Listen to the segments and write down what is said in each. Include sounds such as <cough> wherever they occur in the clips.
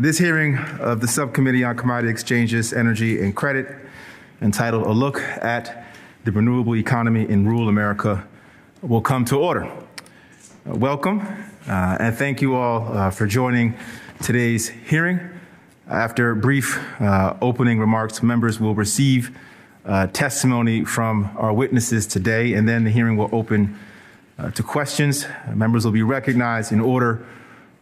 This hearing of the Subcommittee on Commodity Exchanges, Energy, and Credit, entitled A Look at the Renewable Economy in Rural America, will come to order. Welcome, uh, and thank you all uh, for joining today's hearing. After brief uh, opening remarks, members will receive uh, testimony from our witnesses today, and then the hearing will open uh, to questions. Members will be recognized in order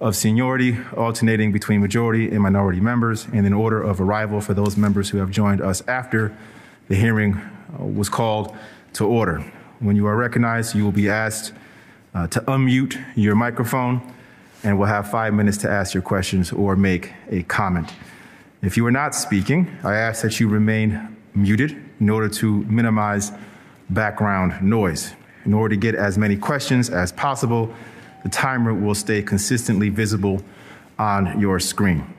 of seniority, alternating between majority and minority members, and in order of arrival for those members who have joined us after the hearing uh, was called to order. When you are recognized, you will be asked uh, to unmute your microphone, and we'll have five minutes to ask your questions or make a comment. If you are not speaking, I ask that you remain muted in order to minimize background noise. In order to get as many questions as possible, the timer will stay consistently visible on your screen.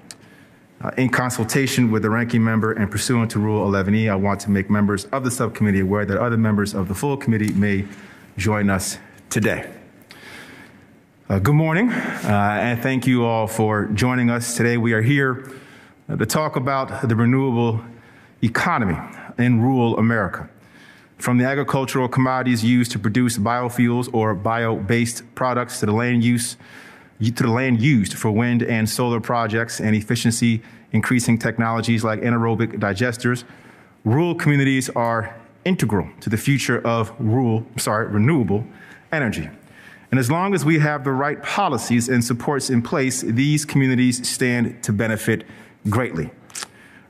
Uh, in consultation with the ranking member and pursuant to Rule 11E, I want to make members of the subcommittee aware that other members of the full committee may join us today. Uh, good morning, uh, and thank you all for joining us today. We are here uh, to talk about the renewable economy in rural America. From the agricultural commodities used to produce biofuels or bio-based products to the land use to the land used for wind and solar projects and efficiency increasing technologies like anaerobic digesters, rural communities are integral to the future of rural, sorry, renewable energy. And as long as we have the right policies and supports in place, these communities stand to benefit greatly.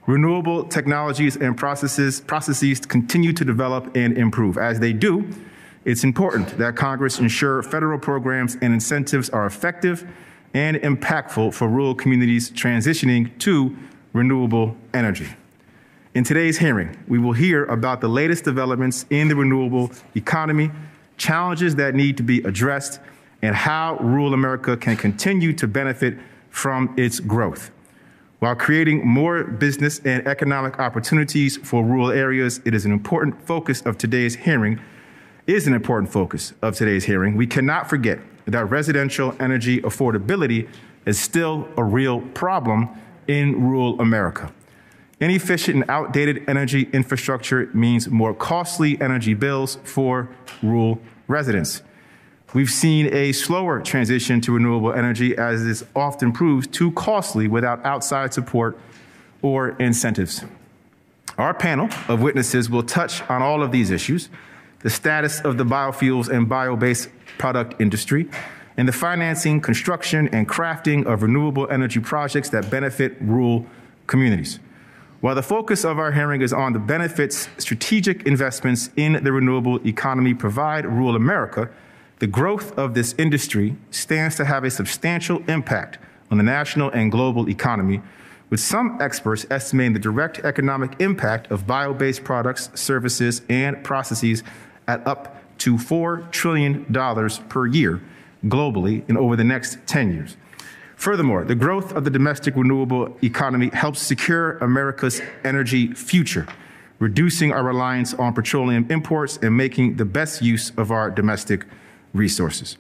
Renewable technologies and processes, processes continue to develop and improve. As they do, it's important that Congress ensure federal programs and incentives are effective and impactful for rural communities transitioning to renewable energy. In today's hearing, we will hear about the latest developments in the renewable economy, challenges that need to be addressed, and how rural America can continue to benefit from its growth. While creating more business and economic opportunities for rural areas, it is an important focus of today's hearing. Is an important focus of today's hearing. We cannot forget that residential energy affordability is still a real problem in rural America. Inefficient and outdated energy infrastructure means more costly energy bills for rural residents. We've seen a slower transition to renewable energy as this often proves too costly without outside support or incentives. Our panel of witnesses will touch on all of these issues the status of the biofuels and bio based product industry, and the financing, construction, and crafting of renewable energy projects that benefit rural communities. While the focus of our hearing is on the benefits strategic investments in the renewable economy provide rural America, the growth of this industry stands to have a substantial impact on the national and global economy, with some experts estimating the direct economic impact of bio based products, services, and processes at up to $4 trillion per year globally in over the next 10 years. Furthermore, the growth of the domestic renewable economy helps secure America's energy future, reducing our reliance on petroleum imports and making the best use of our domestic resources.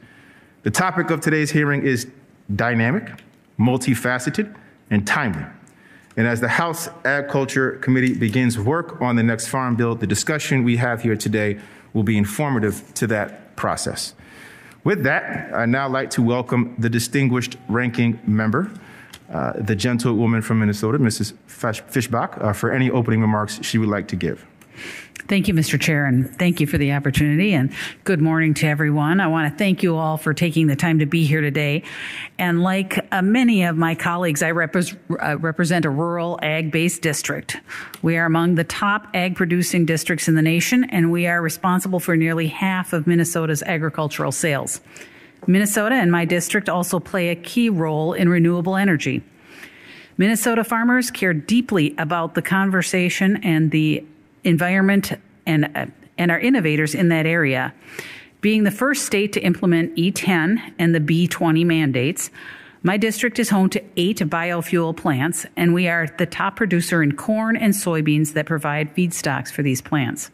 The topic of today's hearing is dynamic, multifaceted, and timely. And as the House Agriculture Committee begins work on the next Farm Bill, the discussion we have here today will be informative to that process. With that, I'd now like to welcome the distinguished ranking member, uh, the gentlewoman from Minnesota, Mrs. Fischbach, uh, for any opening remarks she would like to give. Thank you, Mr. Chair, and thank you for the opportunity. And good morning to everyone. I want to thank you all for taking the time to be here today. And like uh, many of my colleagues, I uh, represent a rural ag based district. We are among the top ag producing districts in the nation, and we are responsible for nearly half of Minnesota's agricultural sales. Minnesota and my district also play a key role in renewable energy. Minnesota farmers care deeply about the conversation and the environment and, uh, and our innovators in that area. Being the first state to implement E10 and the B20 mandates, my district is home to eight biofuel plants, and we are the top producer in corn and soybeans that provide feedstocks for these plants.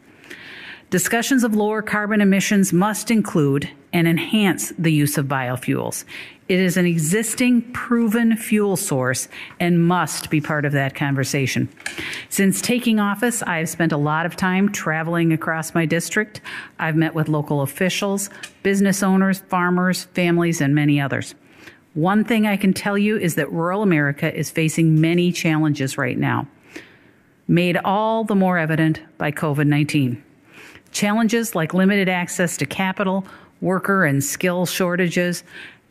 Discussions of lower carbon emissions must include and enhance the use of biofuels. It is an existing proven fuel source and must be part of that conversation. Since taking office, I have spent a lot of time traveling across my district. I've met with local officials, business owners, farmers, families, and many others. One thing I can tell you is that rural America is facing many challenges right now, made all the more evident by COVID 19. Challenges like limited access to capital, worker and skill shortages,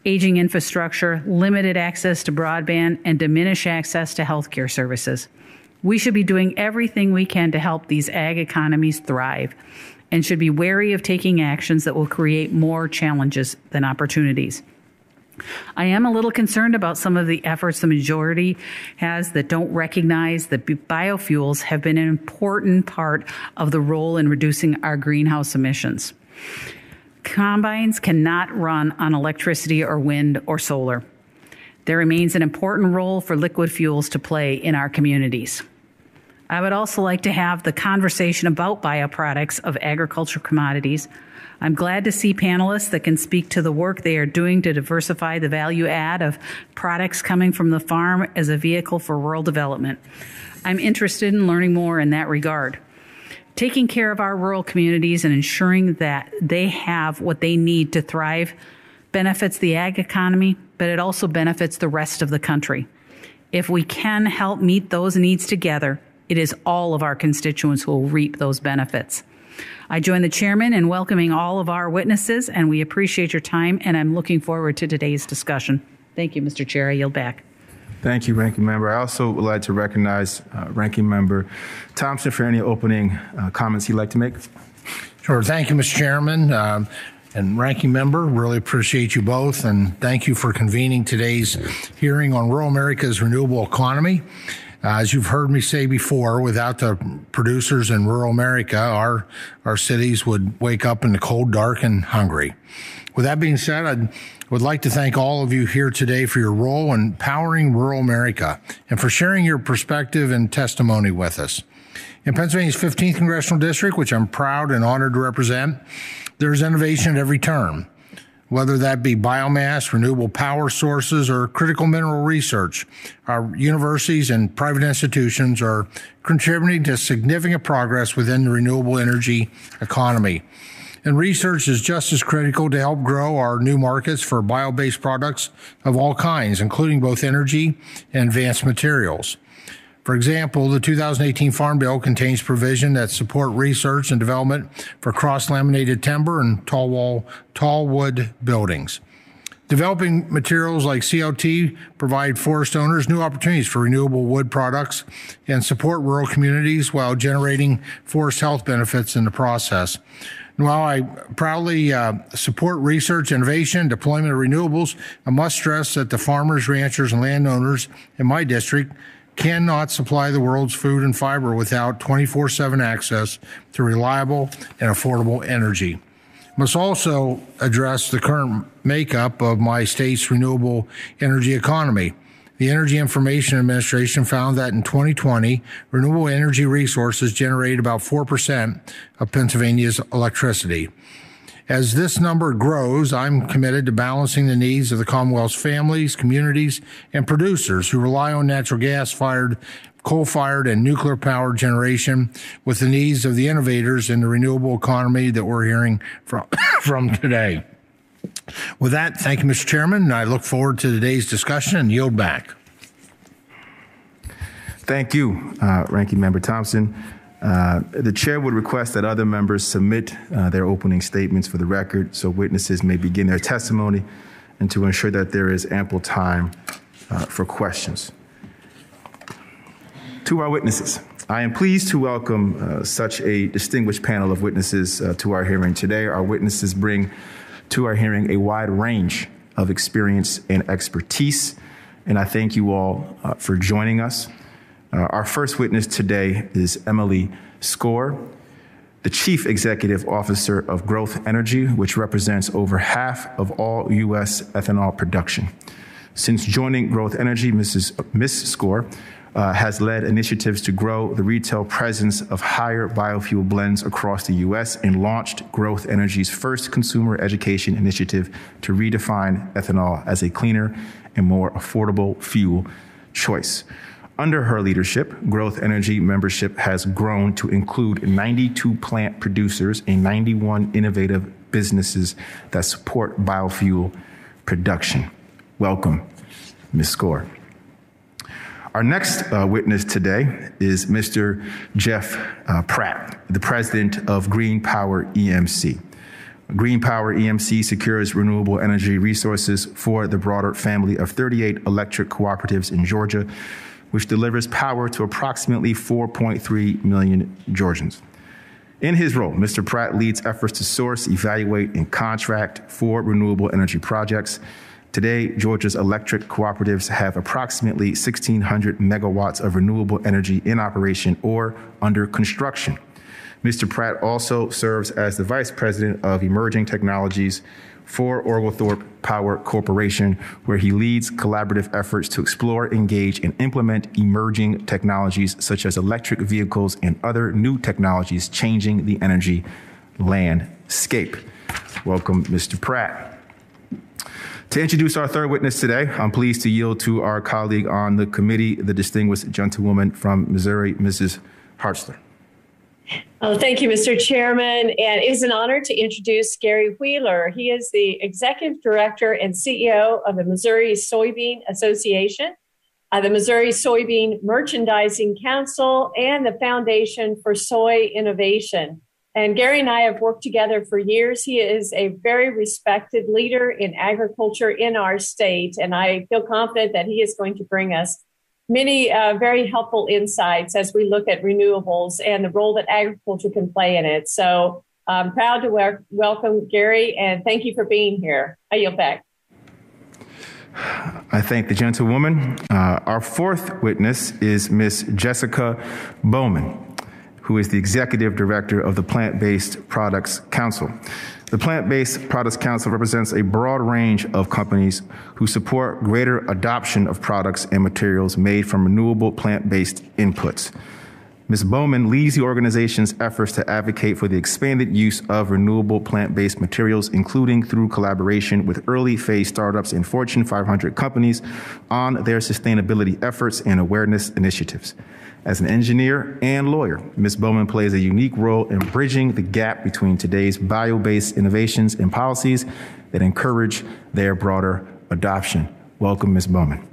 aging infrastructure, limited access to broadband, and diminished access to healthcare services. We should be doing everything we can to help these ag economies thrive and should be wary of taking actions that will create more challenges than opportunities. I am a little concerned about some of the efforts the majority has that don't recognize that biofuels have been an important part of the role in reducing our greenhouse emissions. Combines cannot run on electricity or wind or solar. There remains an important role for liquid fuels to play in our communities. I would also like to have the conversation about bioproducts of agriculture commodities. I'm glad to see panelists that can speak to the work they are doing to diversify the value add of products coming from the farm as a vehicle for rural development. I'm interested in learning more in that regard taking care of our rural communities and ensuring that they have what they need to thrive benefits the ag economy, but it also benefits the rest of the country. If we can help meet those needs together, it is all of our constituents who will reap those benefits. I join the chairman in welcoming all of our witnesses, and we appreciate your time, and I'm looking forward to today's discussion. Thank you, Mr. Chair. I yield back. Thank you, Ranking Member. I also would like to recognize uh, Ranking Member Thompson for any opening uh, comments he'd like to make. Sure. Thank you, Mr. Chairman. Um, and Ranking Member, really appreciate you both, and thank you for convening today's hearing on rural America's renewable economy. Uh, as you've heard me say before, without the producers in rural America, our our cities would wake up in the cold, dark, and hungry. With that being said, I'd would like to thank all of you here today for your role in powering rural America and for sharing your perspective and testimony with us. In Pennsylvania's 15th congressional district, which I'm proud and honored to represent, there's innovation at every turn. Whether that be biomass, renewable power sources, or critical mineral research, our universities and private institutions are contributing to significant progress within the renewable energy economy and research is just as critical to help grow our new markets for bio based products of all kinds, including both energy and advanced materials. For example, the 2018 Farm Bill contains provision that support research and development for cross-laminated timber and tall wall, tall wood buildings. Developing materials like CLT provide forest owners new opportunities for renewable wood products and support rural communities while generating forest health benefits in the process. While I proudly uh, support research, innovation, deployment of renewables, I must stress that the farmers, ranchers, and landowners in my district cannot supply the world's food and fiber without 24 7 access to reliable and affordable energy. Must also address the current makeup of my state's renewable energy economy. The Energy Information Administration found that in 2020, renewable energy resources generated about 4% of Pennsylvania's electricity. As this number grows, I'm committed to balancing the needs of the Commonwealth's families, communities, and producers who rely on natural gas fired, coal fired, and nuclear power generation with the needs of the innovators in the renewable economy that we're hearing from, <coughs> from today. With that, thank you, Mr. Chairman. I look forward to today's discussion and yield back. Thank you, uh, Ranking Member Thompson. Uh, the chair would request that other members submit uh, their opening statements for the record so witnesses may begin their testimony and to ensure that there is ample time uh, for questions. To our witnesses, I am pleased to welcome uh, such a distinguished panel of witnesses uh, to our hearing today. Our witnesses bring to our hearing a wide range of experience and expertise, and I thank you all uh, for joining us. Uh, our first witness today is Emily Skor, the Chief Executive Officer of Growth Energy, which represents over half of all U.S. ethanol production. Since joining Growth Energy, Mrs. Ms. Skor uh, has led initiatives to grow the retail presence of higher biofuel blends across the U.S. and launched Growth Energy's first consumer education initiative to redefine ethanol as a cleaner and more affordable fuel choice. Under her leadership, Growth Energy membership has grown to include 92 plant producers and 91 innovative businesses that support biofuel production. Welcome, Ms. Skor. Our next uh, witness today is Mr. Jeff uh, Pratt, the president of Green Power EMC. Green Power EMC secures renewable energy resources for the broader family of 38 electric cooperatives in Georgia, which delivers power to approximately 4.3 million Georgians. In his role, Mr. Pratt leads efforts to source, evaluate, and contract for renewable energy projects. Today, Georgia's electric cooperatives have approximately 1,600 megawatts of renewable energy in operation or under construction. Mr. Pratt also serves as the Vice President of Emerging Technologies for Oglethorpe Power Corporation, where he leads collaborative efforts to explore, engage, and implement emerging technologies such as electric vehicles and other new technologies changing the energy landscape. Welcome, Mr. Pratt. To introduce our third witness today, I'm pleased to yield to our colleague on the committee, the distinguished gentlewoman from Missouri, Mrs. Hartzler. Oh, thank you, Mr. Chairman. And it is an honor to introduce Gary Wheeler. He is the Executive Director and CEO of the Missouri Soybean Association, uh, the Missouri Soybean Merchandising Council, and the Foundation for Soy Innovation. And Gary and I have worked together for years. He is a very respected leader in agriculture in our state. And I feel confident that he is going to bring us many uh, very helpful insights as we look at renewables and the role that agriculture can play in it. So I'm proud to wel- welcome Gary and thank you for being here. I yield back. I thank the gentlewoman. Uh, our fourth witness is Miss Jessica Bowman, who is the executive director of the Plant Based Products Council. The Plant Based Products Council represents a broad range of companies who support greater adoption of products and materials made from renewable plant based inputs. Ms. Bowman leads the organization's efforts to advocate for the expanded use of renewable plant based materials, including through collaboration with early phase startups and Fortune 500 companies on their sustainability efforts and awareness initiatives. As an engineer and lawyer, Ms. Bowman plays a unique role in bridging the gap between today's bio based innovations and policies that encourage their broader adoption. Welcome, Ms. Bowman.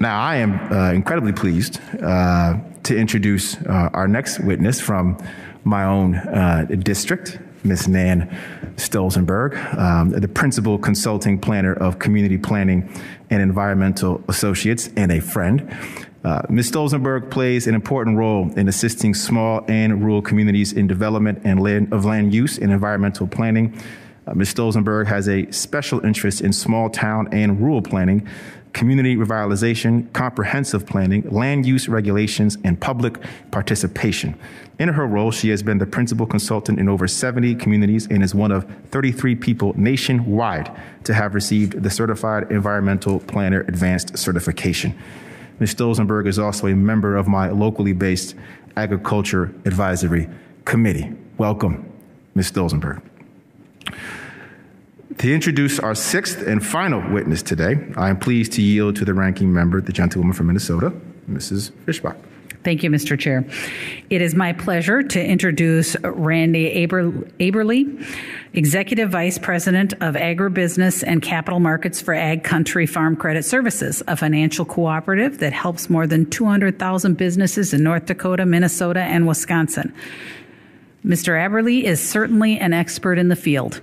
Now, I am uh, incredibly pleased uh, to introduce uh, our next witness from my own uh, district, Ms. Nan Stolzenburg, um, the principal consulting planner of community planning and environmental associates, and a friend. Uh, Ms. Stolzenburg plays an important role in assisting small and rural communities in development and land, of land use and environmental planning. Uh, Ms. Stolzenburg has a special interest in small town and rural planning, community revitalization, comprehensive planning, land use regulations, and public participation. In her role, she has been the principal consultant in over 70 communities and is one of 33 people nationwide to have received the Certified Environmental Planner Advanced Certification. Ms. Stolzenburg is also a member of my locally based Agriculture Advisory Committee. Welcome, Ms. Stolzenburg. To introduce our sixth and final witness today, I am pleased to yield to the ranking member, the gentlewoman from Minnesota, Mrs. Fischbach. Thank you, Mr. Chair. It is my pleasure to introduce Randy Aber- Aberle, Executive Vice President of Agribusiness and Capital Markets for AgCountry Farm Credit Services, a financial cooperative that helps more than 200,000 businesses in North Dakota, Minnesota, and Wisconsin. Mr. Aberle is certainly an expert in the field.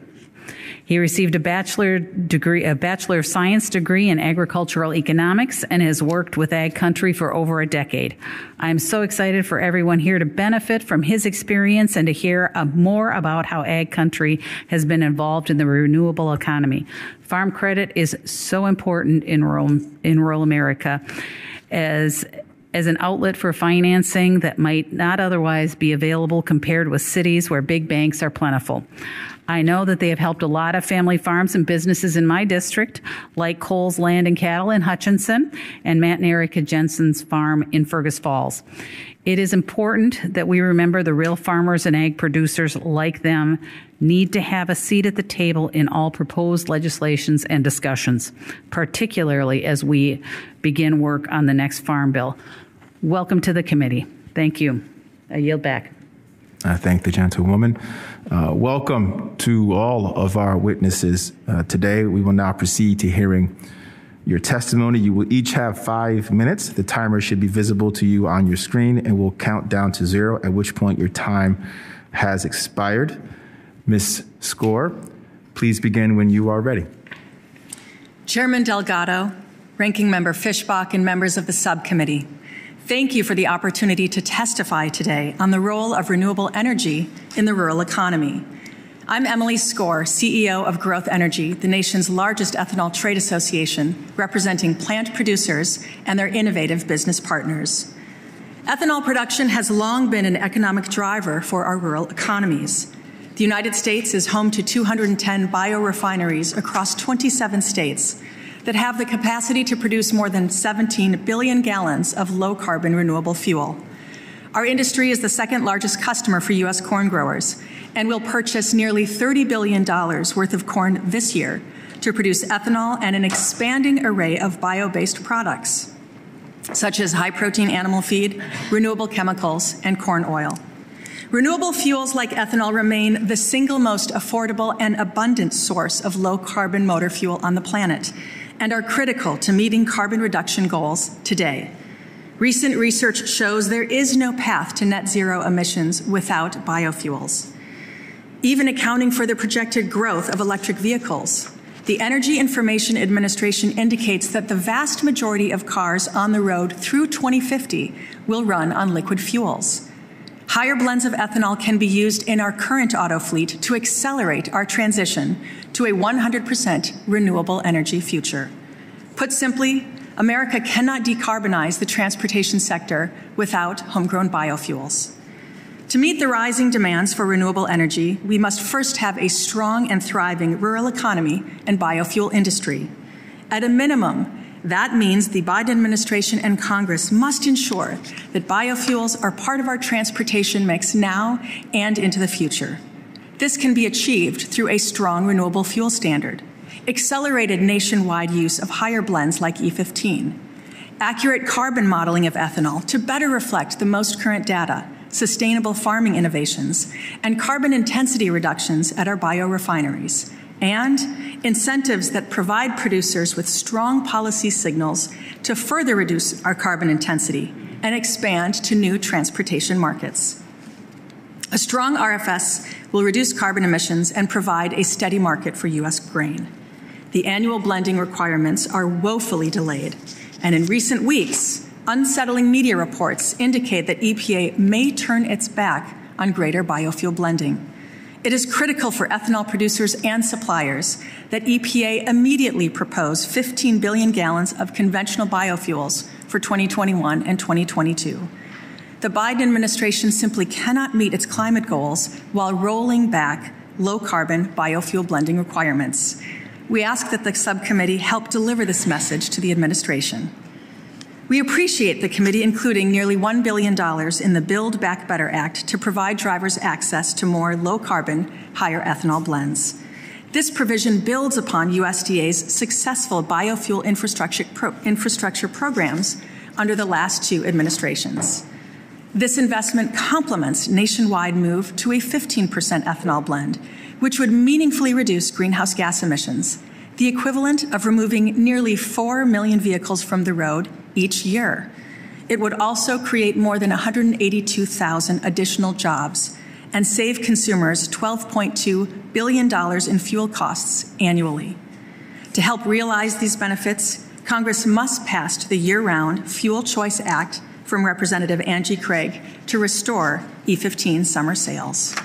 He received a bachelor degree, a bachelor of science degree in agricultural economics, and has worked with AgCountry for over a decade. I'm so excited for everyone here to benefit from his experience and to hear uh, more about how AgCountry has been involved in the renewable economy. Farm credit is so important in rural in rural America, as as an outlet for financing that might not otherwise be available compared with cities where big banks are plentiful. I know that they have helped a lot of family farms and businesses in my district, like Cole's Land and Cattle in Hutchinson and Matt and Erica Jensen's farm in Fergus Falls. It is important that we remember the real farmers and ag producers like them need to have a seat at the table in all proposed legislations and discussions, particularly as we begin work on the next farm bill. Welcome to the committee. Thank you. I yield back. I thank the gentlewoman. Uh, welcome to all of our witnesses uh, today. We will now proceed to hearing your testimony. You will each have five minutes. The timer should be visible to you on your screen and will count down to zero, at which point your time has expired. Ms. Skor, please begin when you are ready. Chairman Delgado, Ranking Member Fischbach, and members of the subcommittee. Thank you for the opportunity to testify today on the role of renewable energy in the rural economy. I'm Emily Skor, CEO of Growth Energy, the nation's largest ethanol trade association, representing plant producers and their innovative business partners. Ethanol production has long been an economic driver for our rural economies. The United States is home to 210 biorefineries across 27 states that have the capacity to produce more than 17 billion gallons of low carbon renewable fuel. Our industry is the second largest customer for U.S. corn growers and will purchase nearly $30 billion worth of corn this year to produce ethanol and an expanding array of bio based products, such as high protein animal feed, renewable chemicals, and corn oil. Renewable fuels like ethanol remain the single most affordable and abundant source of low carbon motor fuel on the planet and are critical to meeting carbon reduction goals today. Recent research shows there is no path to net zero emissions without biofuels. Even accounting for the projected growth of electric vehicles, the Energy Information Administration indicates that the vast majority of cars on the road through 2050 will run on liquid fuels. Higher blends of ethanol can be used in our current auto fleet to accelerate our transition to a 100% renewable energy future. Put simply, America cannot decarbonize the transportation sector without homegrown biofuels. To meet the rising demands for renewable energy, we must first have a strong and thriving rural economy and biofuel industry. At a minimum, that means the Biden administration and Congress must ensure that biofuels are part of our transportation mix now and into the future. This can be achieved through a strong renewable fuel standard, accelerated nationwide use of higher blends like E15, accurate carbon modeling of ethanol to better reflect the most current data, sustainable farming innovations, and carbon intensity reductions at our biorefineries, and incentives that provide producers with strong policy signals to further reduce our carbon intensity and expand to new transportation markets. A strong RFS will reduce carbon emissions and provide a steady market for U.S. grain. The annual blending requirements are woefully delayed, and in recent weeks, unsettling media reports indicate that EPA may turn its back on greater biofuel blending. It is critical for ethanol producers and suppliers that EPA immediately propose 15 billion gallons of conventional biofuels for 2021 and 2022 the Biden administration simply cannot meet its climate goals while rolling back low carbon biofuel blending requirements. We ask that the subcommittee help deliver this message to the administration. We appreciate the committee including nearly $1 billion in the Build Back Better Act to provide drivers access to more low carbon, higher ethanol blends. This provision builds upon USDA's successful biofuel infrastructure, pro- infrastructure programs under the last two administrations. This investment complements nationwide move to a 15% ethanol blend, which would meaningfully reduce greenhouse gas emissions, the equivalent of removing nearly 4 million vehicles from the road each year. It would also create more than 182,000 additional jobs and save consumers $12.2 billion in fuel costs annually. To help realize these benefits, Congress must pass the year round Fuel Choice Act from Representative Angie Craig to restore E15 summer sales.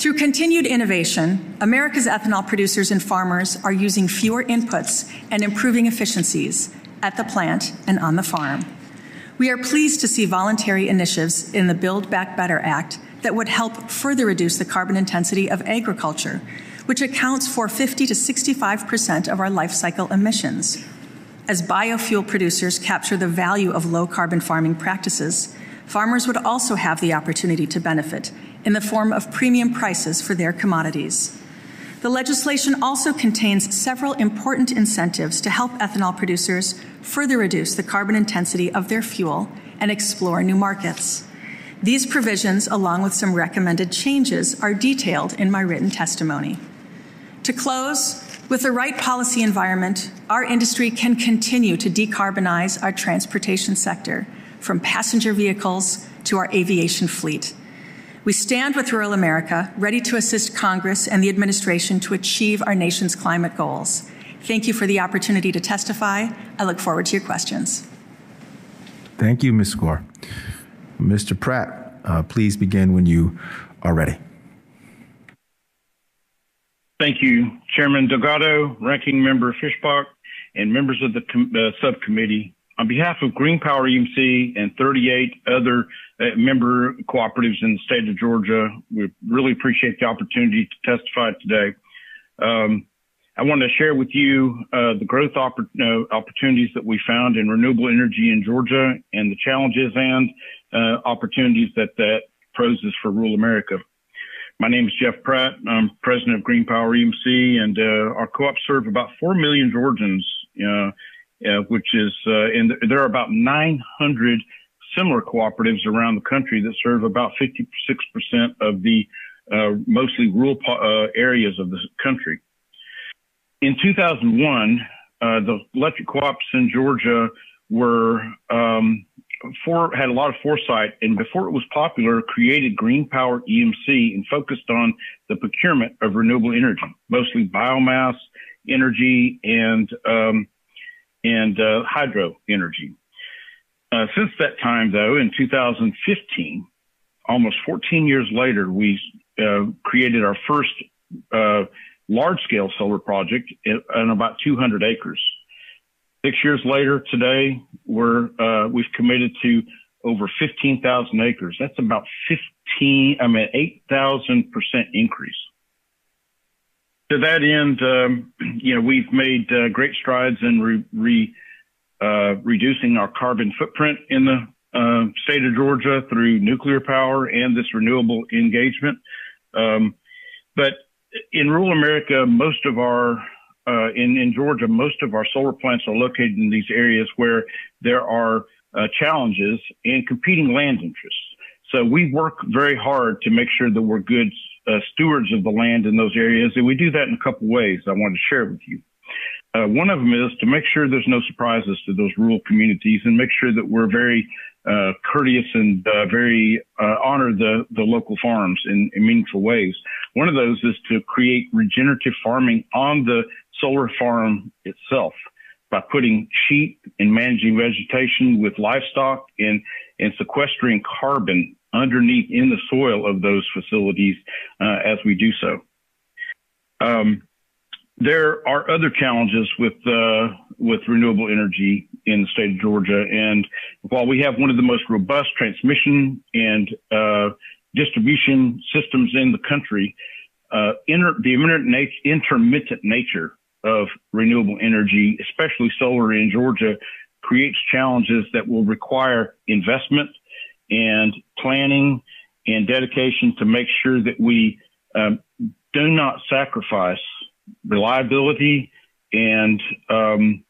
Through continued innovation, America's ethanol producers and farmers are using fewer inputs and improving efficiencies at the plant and on the farm. We are pleased to see voluntary initiatives in the Build Back Better Act that would help further reduce the carbon intensity of agriculture, which accounts for 50 to 65% of our life cycle emissions. As biofuel producers capture the value of low carbon farming practices, farmers would also have the opportunity to benefit in the form of premium prices for their commodities. The legislation also contains several important incentives to help ethanol producers further reduce the carbon intensity of their fuel and explore new markets. These provisions, along with some recommended changes, are detailed in my written testimony. To close, with the right policy environment, our industry can continue to decarbonize our transportation sector, from passenger vehicles to our aviation fleet. We stand with rural America, ready to assist Congress and the administration to achieve our nation's climate goals. Thank you for the opportunity to testify. I look forward to your questions. Thank you, Ms. Skor. Mr. Pratt, uh, please begin when you are ready. Thank you, Chairman Delgado, Ranking Member Fischbach, and members of the com- uh, subcommittee. On behalf of Green Power EMC and 38 other member cooperatives in the state of Georgia, we really appreciate the opportunity to testify today. Um, I want to share with you uh, the growth oppor- uh, opportunities that we found in renewable energy in Georgia and the challenges and uh, opportunities that that poses for rural America. My name is Jeff Pratt. I'm president of Green Power EMC, and uh, our co-op serve about 4 million Georgians, uh, uh, which is, and there are about 900 similar cooperatives around the country that serve about 56% of the mostly rural areas of the country. In 2001, the electric co-ops in Georgia were um, for, had a lot of foresight and before it was popular, created Green Power EMC and focused on the procurement of renewable energy, mostly biomass energy and um, and uh, hydro energy. Uh, since that time, though, in 2015, almost 14 years later, we uh, created our first uh, large-scale solar project on about 200 acres. Six years later, today we're uh, we've committed to over 15,000 acres. That's about 15, I mean, 8,000 percent increase. To that end, um, you know, we've made uh, great strides in re, re, uh, reducing our carbon footprint in the uh, state of Georgia through nuclear power and this renewable engagement. Um, but in rural America, most of our uh, in, in Georgia, most of our solar plants are located in these areas where there are uh, challenges and competing land interests. So we work very hard to make sure that we're good uh, stewards of the land in those areas, and we do that in a couple ways. I want to share with you. Uh, one of them is to make sure there's no surprises to those rural communities and make sure that we're very uh, courteous and uh, very uh, honor the, the local farms in, in, meaningful ways. One of those is to create regenerative farming on the solar farm itself by putting sheep and managing vegetation with livestock and, and sequestering carbon underneath in the soil of those facilities uh, as we do so. Um, there are other challenges with uh, with renewable energy in the state of Georgia, and while we have one of the most robust transmission and uh, distribution systems in the country, uh, inter- the intermittent nature of renewable energy, especially solar in Georgia, creates challenges that will require investment and planning and dedication to make sure that we um, do not sacrifice reliability and um,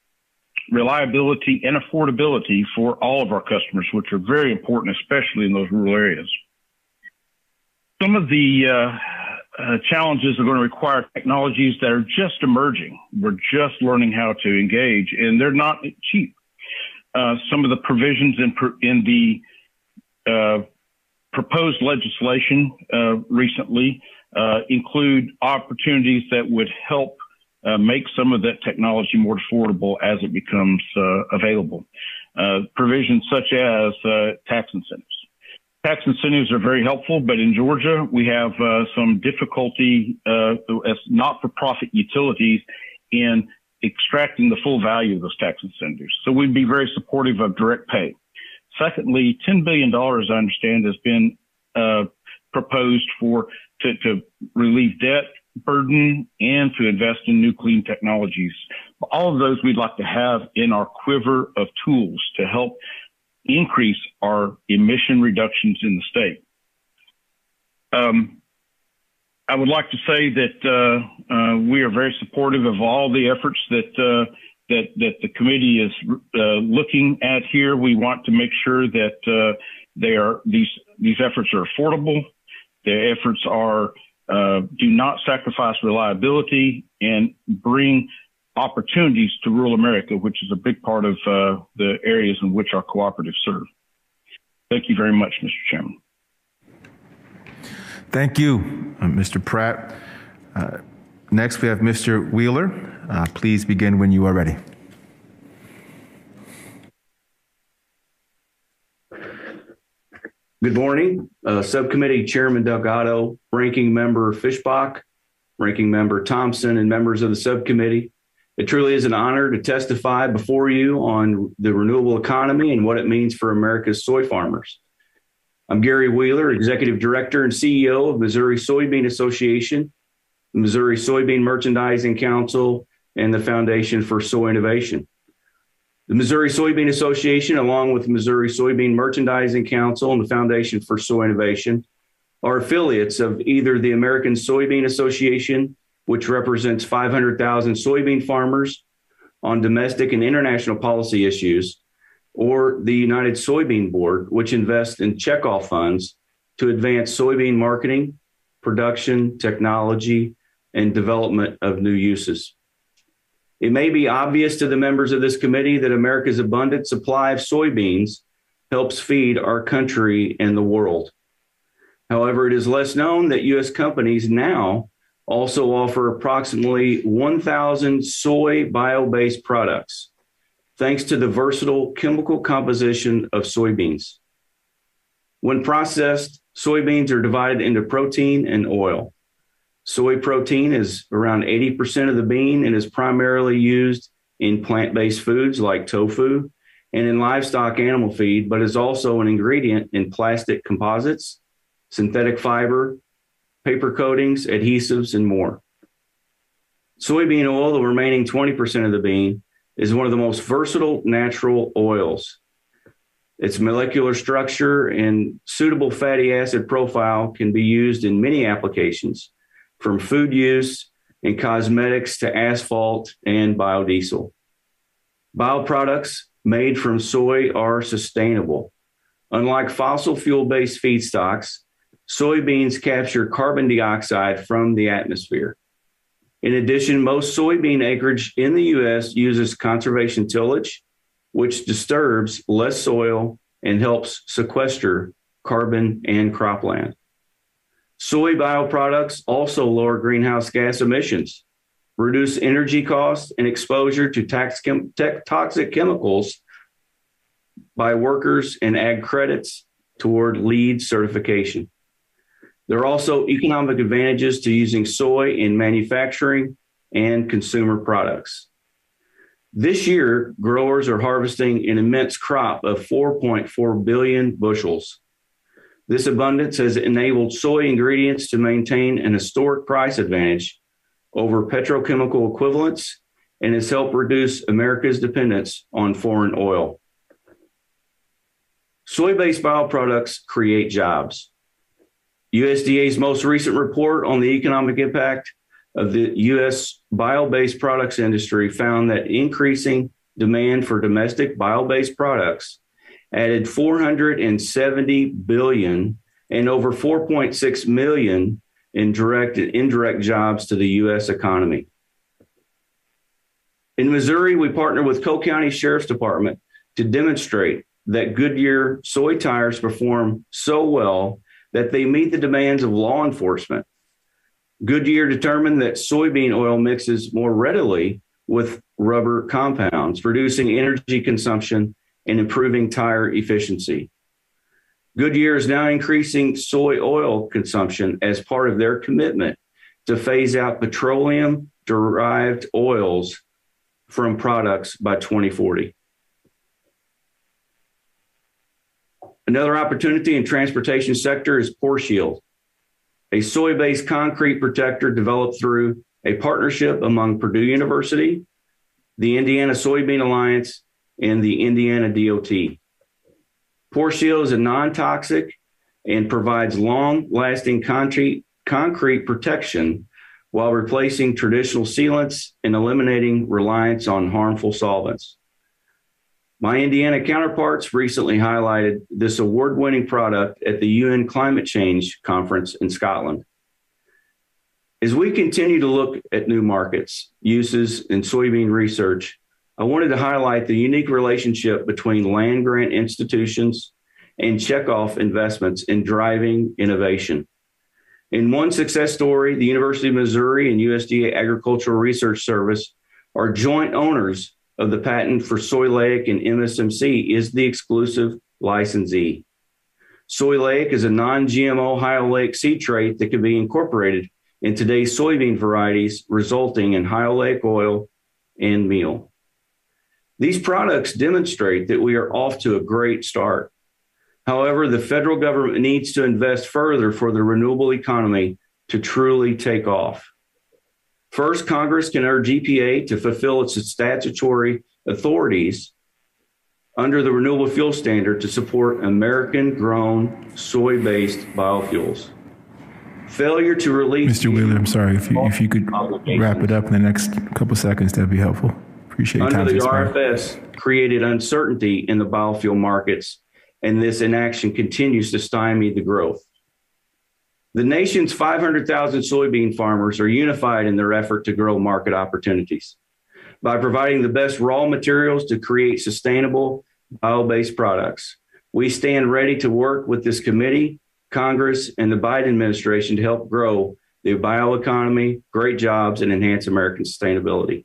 reliability and affordability for all of our customers, which are very important, especially in those rural areas. Some of the uh, uh, challenges are going to require technologies that are just emerging. We're just learning how to engage, and they're not cheap. Uh, some of the provisions in, in the uh, proposed legislation uh, recently uh, include opportunities that would help uh, make some of that technology more affordable as it becomes available. provisions such as tax incentives. Tax incentives are very helpful, but in Georgia, we have uh, some difficulty uh, as not-for-profit utilities in extracting the full value of those tax incentives. So we'd be very supportive of direct pay. Secondly, $10 billion, I understand, has been uh, proposed for to, to relieve debt burden and to invest in new clean technologies. All of those we'd like to have in our quiver of tools to help increase our emission reductions in the state. Um, I would like to say that uh, uh, we are very supportive of all the efforts that uh, that that the committee is uh, looking at here. We want to make sure that uh, they are these these efforts are affordable. The efforts are uh, do not sacrifice reliability and bring opportunities to rural America, which is a big part of uh, the areas in which our cooperatives serve. Thank you very much, Mr. Chairman. Thank you, uh, Mr. Pratt. Uh, next, we have Mr. Wheeler. Uh, please begin when you are ready. Good morning, uh, Subcommittee Chairman Delgado, Ranking Member Fischbach, Ranking Member Thompson, and members of the subcommittee. It truly is an honor to testify before you on the renewable economy and what it means for America's soy farmers. I'm Gary Wheeler, Executive Director and CEO of Missouri Soybean Association, Missouri Soybean Merchandising Council, and the Foundation for Soy Innovation. The Missouri Soybean Association, along with the Missouri Soybean Merchandising Council and the Foundation for Soy Innovation, are affiliates of either the American Soybean Association, which represents 500,000 soybean farmers on domestic and international policy issues, or the United Soybean Board, which invests in checkoff funds to advance soybean marketing, production, technology, and development of new uses. It may be obvious to the members of this committee that America's abundant supply of soybeans helps feed our country and the world. However, it is less known that U.S. companies now also offer approximately 1,000 soy bio based products, thanks to the versatile chemical composition of soybeans. When processed, soybeans are divided into protein and oil. Soy protein is around 80% of the bean and is primarily used in plant based foods like tofu and in livestock animal feed, but is also an ingredient in plastic composites, synthetic fiber, paper coatings, adhesives, and more. Soybean oil, the remaining 20% of the bean, is one of the most versatile natural oils. Its molecular structure and suitable fatty acid profile can be used in many applications, from food use and cosmetics to asphalt and biodiesel. Bioproducts made from soy are sustainable. Unlike fossil fuel based feedstocks, soybeans capture carbon dioxide from the atmosphere. In addition, most soybean acreage in the U.S. uses conservation tillage, which disturbs less soil and helps sequester carbon and cropland. Soy bioproducts also lower greenhouse gas emissions, reduce energy costs and exposure to chem- toxic chemicals by workers and add credits toward LEED certification. There are also economic advantages to using soy in manufacturing and consumer products. This year, growers are harvesting an immense crop of 4.4 billion bushels. This abundance has enabled soy ingredients to maintain an historic price advantage over petrochemical equivalents and has helped reduce America's dependence on foreign oil. Soy based bioproducts create jobs. USDA's most recent report on the economic impact of the U.S. bio based products industry found that increasing demand for domestic bio based products added 470 billion and over 4.6 million in direct and indirect jobs to the U.S. economy. In Missouri, we partner with Cole County Sheriff's Department to demonstrate that Goodyear soy tires perform so well that they meet the demands of law enforcement. Goodyear determined that soybean oil mixes more readily with rubber compounds, reducing energy consumption and improving tire efficiency. Goodyear is now increasing soy oil consumption as part of their commitment to phase out petroleum derived oils from products by 2040. Another opportunity in transportation sector is PoreShield, a soy based concrete protector developed through a partnership among Purdue University, the Indiana Soybean Alliance, and the Indiana DOT. PoreShield is a non toxic and provides long lasting concrete, concrete protection while replacing traditional sealants and eliminating reliance on harmful solvents. My Indiana counterparts recently highlighted this award winning product at the UN Climate Change Conference in Scotland. As we continue to look at new markets, uses, and soybean research, I wanted to highlight the unique relationship between land grant institutions and checkoff investments in driving innovation. In one success story, the University of Missouri and USDA Agricultural Research Service are joint owners of the patent for Soyleic and MSMC is the exclusive licensee. Soyleic is a non-GMO high oleic seed trait that can be incorporated in today's soybean varieties, resulting in high oleic oil and meal. These products demonstrate that we are off to a great start. However, the federal government needs to invest further for the renewable economy to truly take off. First, Congress can urge EPA to fulfill its statutory authorities under the renewable fuel standard to support American grown soy based biofuels. Failure to release. Mr. Wheeler, I'm sorry. If you, if you could wrap it up in the next couple seconds, that'd be helpful. Appreciate Under the. RFS created uncertainty in the biofuel markets, and this inaction continues to stymie the growth. The nation's 500,000 soybean farmers are unified in their effort to grow market opportunities by providing the best raw materials to create sustainable bio based products. We stand ready to work with this committee, Congress, and the Biden administration to help grow the bioeconomy, great jobs, and enhance American sustainability.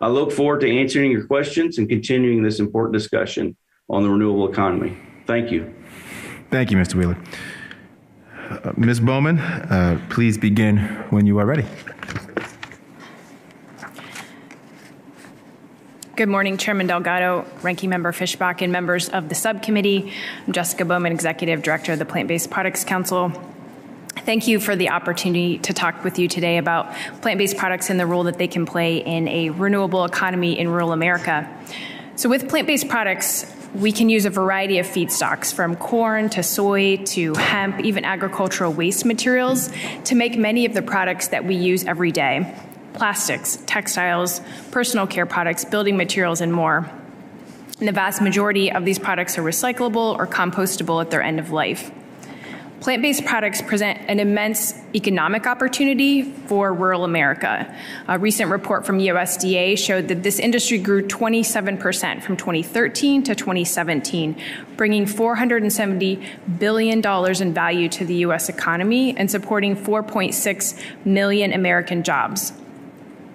I look forward to answering your questions and continuing this important discussion on the renewable economy. Thank you. Thank you, Mr. Wheeler. Uh, Ms. Bowman, uh, please begin when you are ready. Good morning, Chairman Delgado, Ranking Member Fischbach, and members of the subcommittee. I'm Jessica Bowman, Executive Director of the Plant Based Products Council. Thank you for the opportunity to talk with you today about plant based products and the role that they can play in a renewable economy in rural America. So, with plant based products, we can use a variety of feedstocks from corn to soy to hemp, even agricultural waste materials to make many of the products that we use every day plastics, textiles, personal care products, building materials, and more. And the vast majority of these products are recyclable or compostable at their end of life. Plant based products present an immense economic opportunity for rural America. A recent report from USDA showed that this industry grew 27% from 2013 to 2017, bringing $470 billion in value to the U.S. economy and supporting 4.6 million American jobs.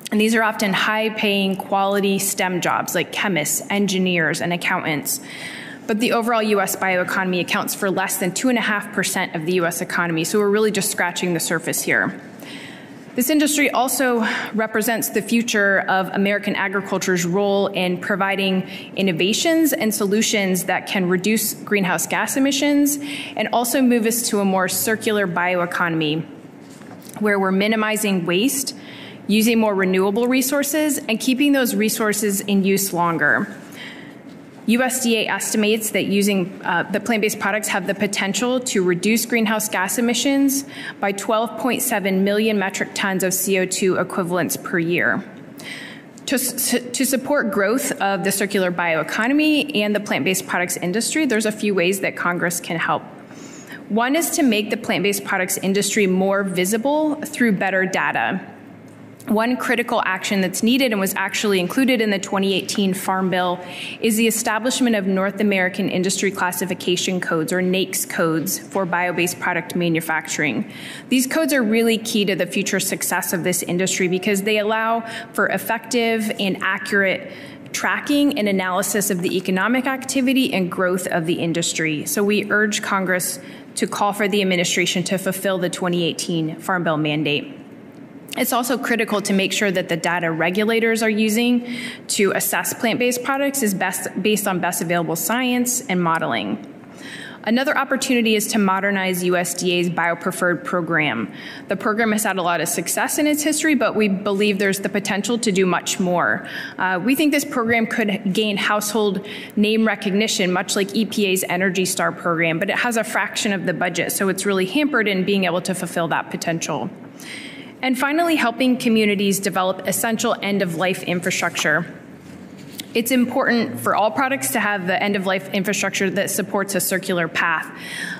And these are often high paying quality STEM jobs like chemists, engineers, and accountants but the overall US bioeconomy accounts for less than 2.5% of the US economy, so we're really just scratching the surface here. This industry also represents the future of American agriculture's role in providing innovations and solutions that can reduce greenhouse gas emissions and also move us to a more circular bioeconomy where we're minimizing waste, using more renewable resources, and keeping those resources in use longer. USDA estimates that using uh, the plant based products have the potential to reduce greenhouse gas emissions by 12.7 million metric tons of CO2 equivalents per year. To, to support growth of the circular bioeconomy and the plant based products industry, there's a few ways that Congress can help. One is to make the plant based products industry more visible through better data. One critical action that's needed and was actually included in the 2018 Farm Bill is the establishment of North American Industry Classification Codes, or NAICS codes, for bio based product manufacturing. These codes are really key to the future success of this industry because they allow for effective and accurate tracking and analysis of the economic activity and growth of the industry. So we urge Congress to call for the administration to fulfill the 2018 Farm Bill mandate. It's also critical to make sure that the data regulators are using to assess plant based products is best based on best available science and modeling. Another opportunity is to modernize USDA's BioPreferred program. The program has had a lot of success in its history, but we believe there's the potential to do much more. Uh, we think this program could gain household name recognition, much like EPA's Energy Star program, but it has a fraction of the budget, so it's really hampered in being able to fulfill that potential. And finally, helping communities develop essential end of life infrastructure. It's important for all products to have the end of life infrastructure that supports a circular path.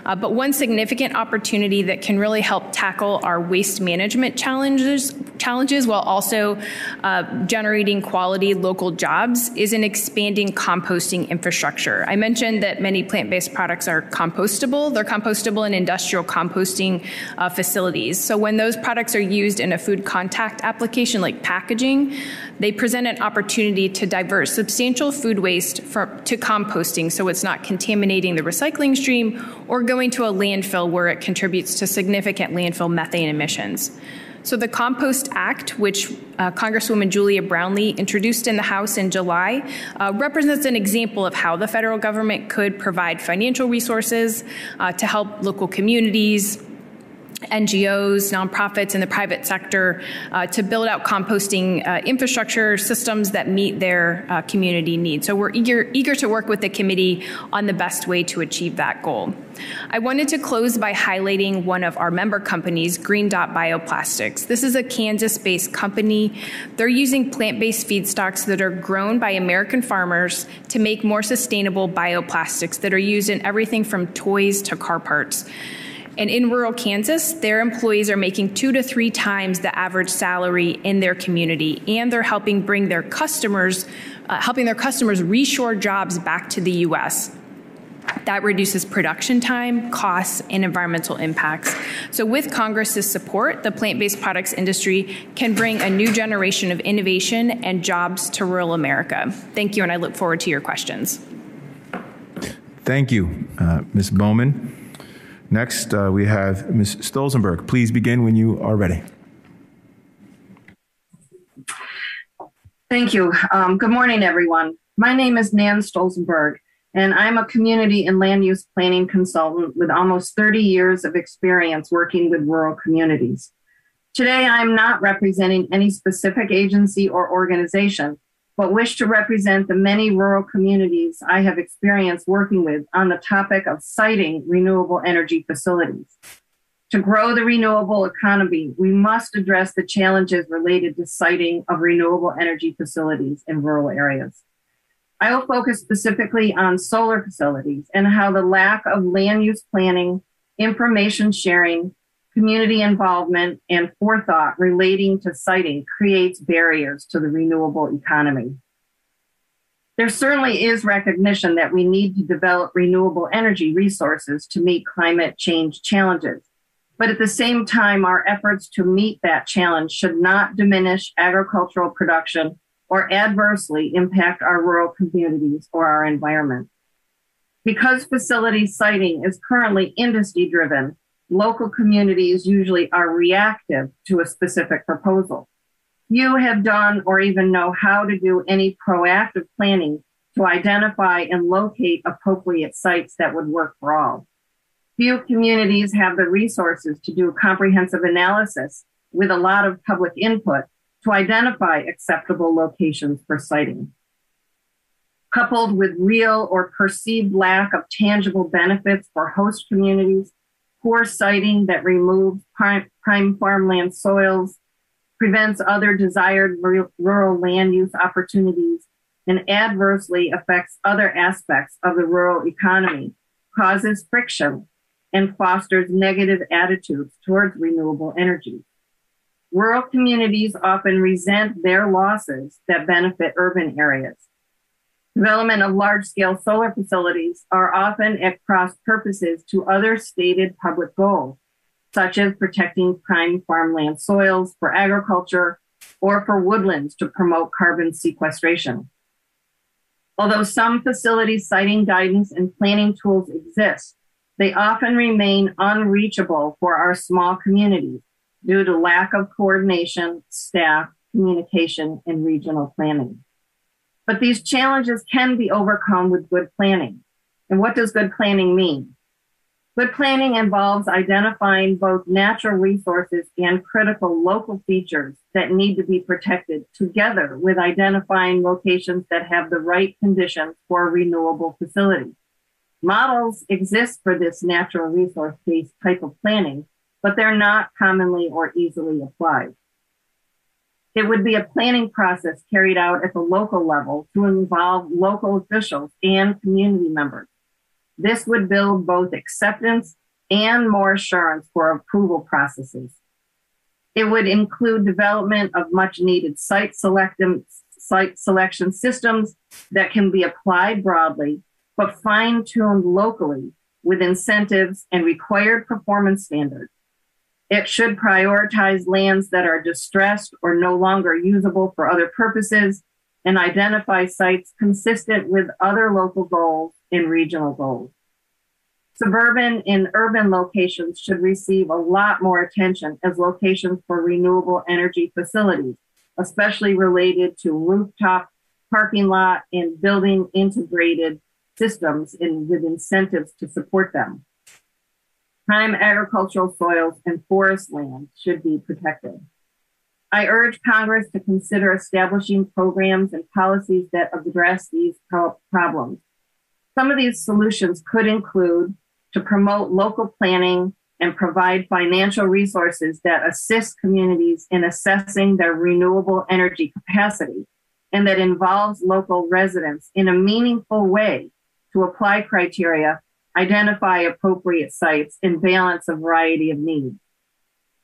Uh, but one significant opportunity that can really help tackle our waste management challenges, challenges while also uh, generating quality local jobs is an expanding composting infrastructure. I mentioned that many plant based products are compostable. They're compostable in industrial composting uh, facilities. So when those products are used in a food contact application like packaging, they present an opportunity to divert substantial food waste for, to composting so it's not contaminating the recycling stream or going to a landfill where it contributes to significant landfill methane emissions. So, the Compost Act, which uh, Congresswoman Julia Brownley introduced in the House in July, uh, represents an example of how the federal government could provide financial resources uh, to help local communities, NGOs, nonprofits, and the private sector uh, to build out composting uh, infrastructure systems that meet their uh, community needs. So we're eager, eager to work with the committee on the best way to achieve that goal. I wanted to close by highlighting one of our member companies, Green Dot Bioplastics. This is a Kansas based company. They're using plant based feedstocks that are grown by American farmers to make more sustainable bioplastics that are used in everything from toys to car parts. And in rural Kansas, their employees are making two to three times the average salary in their community, and they're helping bring their customers, uh, helping their customers reshore jobs back to the U.S. That reduces production time, costs, and environmental impacts. So, with Congress's support, the plant based products industry can bring a new generation of innovation and jobs to rural America. Thank you, and I look forward to your questions. Thank you, uh, Ms. Bowman. Next, uh, we have Ms. Stolzenburg. Please begin when you are ready. Thank you. Um, good morning, everyone. My name is Nan Stolzenburg, and I'm a community and land use planning consultant with almost 30 years of experience working with rural communities. Today, I'm not representing any specific agency or organization, but wish to represent the many rural communities I have experienced working with on the topic of siting renewable energy facilities. To grow the renewable economy, we must address the challenges related to siting of renewable energy facilities in rural areas. I will focus specifically on solar facilities and how the lack of land use planning, information sharing, community involvement, and forethought relating to siting creates barriers to the renewable economy. There certainly is recognition that we need to develop renewable energy resources to meet climate change challenges. But at the same time, our efforts to meet that challenge should not diminish agricultural production or adversely impact our rural communities or our environment. Because facility siting is currently industry driven, local communities usually are reactive to a specific proposal. Few have done or even know how to do any proactive planning to identify and locate appropriate sites that would work for all. Few communities have the resources to do comprehensive analysis with a lot of public input to identify acceptable locations for siting. Coupled with real or perceived lack of tangible benefits for host communities, poor siting that removes prime, prime farmland soils, prevents other desired rural land use opportunities, and adversely affects other aspects of the rural economy, causes friction, and fosters negative attitudes towards renewable energy. Rural communities often resent their losses that benefit urban areas. Development of large scale solar facilities are often at cross purposes to other stated public goals, such as protecting prime farmland soils for agriculture or for woodlands to promote carbon sequestration. Although some facility siting guidance and planning tools exist, they often remain unreachable for our small communities due to lack of coordination, staff, communication, and regional planning. But these challenges can be overcome with good planning. And what does good planning mean? Good planning involves identifying both natural resources and critical local features that need to be protected together with identifying locations that have the right conditions for a renewable facility. Models exist for this natural resource based type of planning, but they're not commonly or easily applied. It would be a planning process carried out at the local level to involve local officials and community members. This would build both acceptance and more assurance for approval processes. It would include development of much needed site, site selection systems that can be applied broadly, but fine tuned locally with incentives and required performance standards. It should prioritize lands that are distressed or no longer usable for other purposes and identify sites consistent with other local goals and regional goals. Suburban and urban locations should receive a lot more attention as locations for renewable energy facilities, especially related to rooftop, parking lot, and building integrated systems and with incentives to support them. Prime agricultural soils and forest lands should be protected. I urge Congress to consider establishing programs and policies that address these problems. Some of these solutions could include to promote local planning and provide financial resources that assist communities in assessing their renewable energy capacity and that involves local residents in a meaningful way to apply criteria, identify appropriate sites, and balance a variety of needs.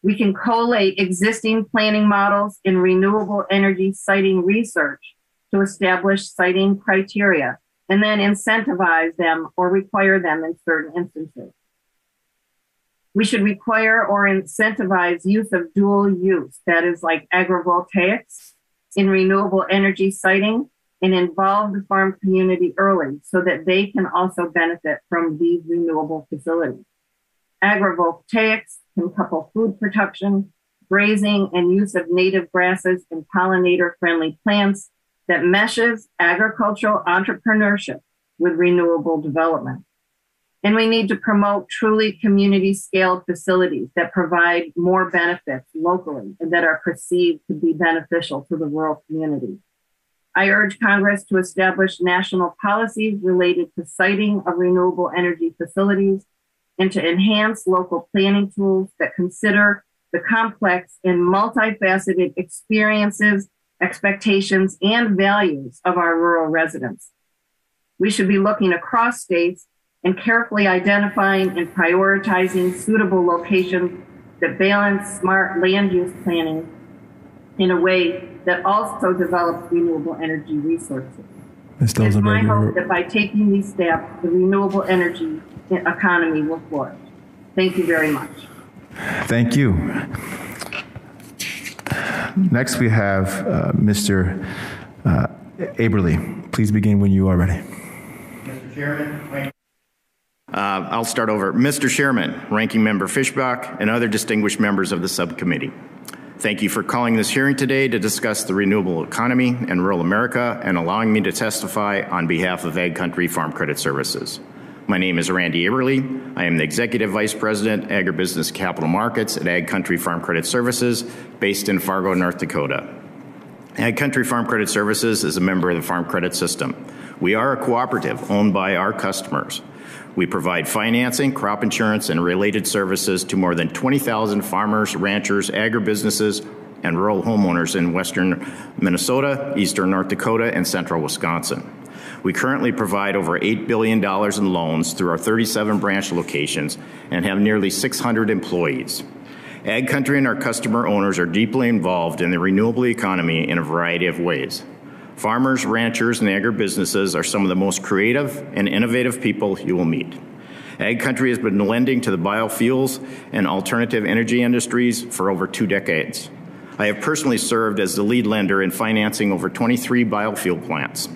We can collate existing planning models in renewable energy siting research to establish siting criteria and then incentivize them or require them in certain instances. We should require or incentivize use of dual use, that is like agrivoltaics in renewable energy siting and involve the farm community early so that they can also benefit from these renewable facilities. Agrivoltaics can couple food production, grazing, and use of native grasses and pollinator friendly plants that meshes agricultural entrepreneurship with renewable development. And we need to promote truly community scaled facilities that provide more benefits locally and that are perceived to be beneficial to the rural community. I urge Congress to establish national policies related to siting of renewable energy facilities and to enhance local planning tools that consider the complex and multifaceted experiences expectations, and values of our rural residents. We should be looking across states and carefully identifying and prioritizing suitable locations that balance smart land use planning in a way that also develops renewable energy resources. Ms. It's my hope that by taking these steps, the renewable energy economy will flourish. Thank you very much. Thank you. Next, we have uh, Mr. Uh, Aberle. Please begin when you are ready. Mr. Chairman, uh, I'll start over. Mr. Chairman, Ranking Member Fischbach, and other distinguished members of the subcommittee. Thank you for calling this hearing today to discuss the renewable economy in rural America and allowing me to testify on behalf of AgCountry Farm Credit Services. My name is Randy Aberle. I am the Executive Vice President, Agribusiness Capital Markets at AgCountry Farm Credit Services, based in Fargo, North Dakota. AgCountry Farm Credit Services is a member of the Farm Credit System. We are a cooperative owned by our customers. We provide financing, crop insurance, and related services to more than 20,000 farmers, ranchers, agribusinesses, and rural homeowners in western Minnesota, eastern North Dakota, and central Wisconsin. We currently provide over $8 billion in loans through our 37 branch locations and have nearly 600 employees. AgCountry and our customer owners are deeply involved in the renewable economy in a variety of ways. Farmers, ranchers, and agribusinesses are some of the most creative and innovative people you will meet. AgCountry has been lending to the biofuels and alternative energy industries for over two decades. I have personally served as the lead lender in financing over 23 biofuel plants.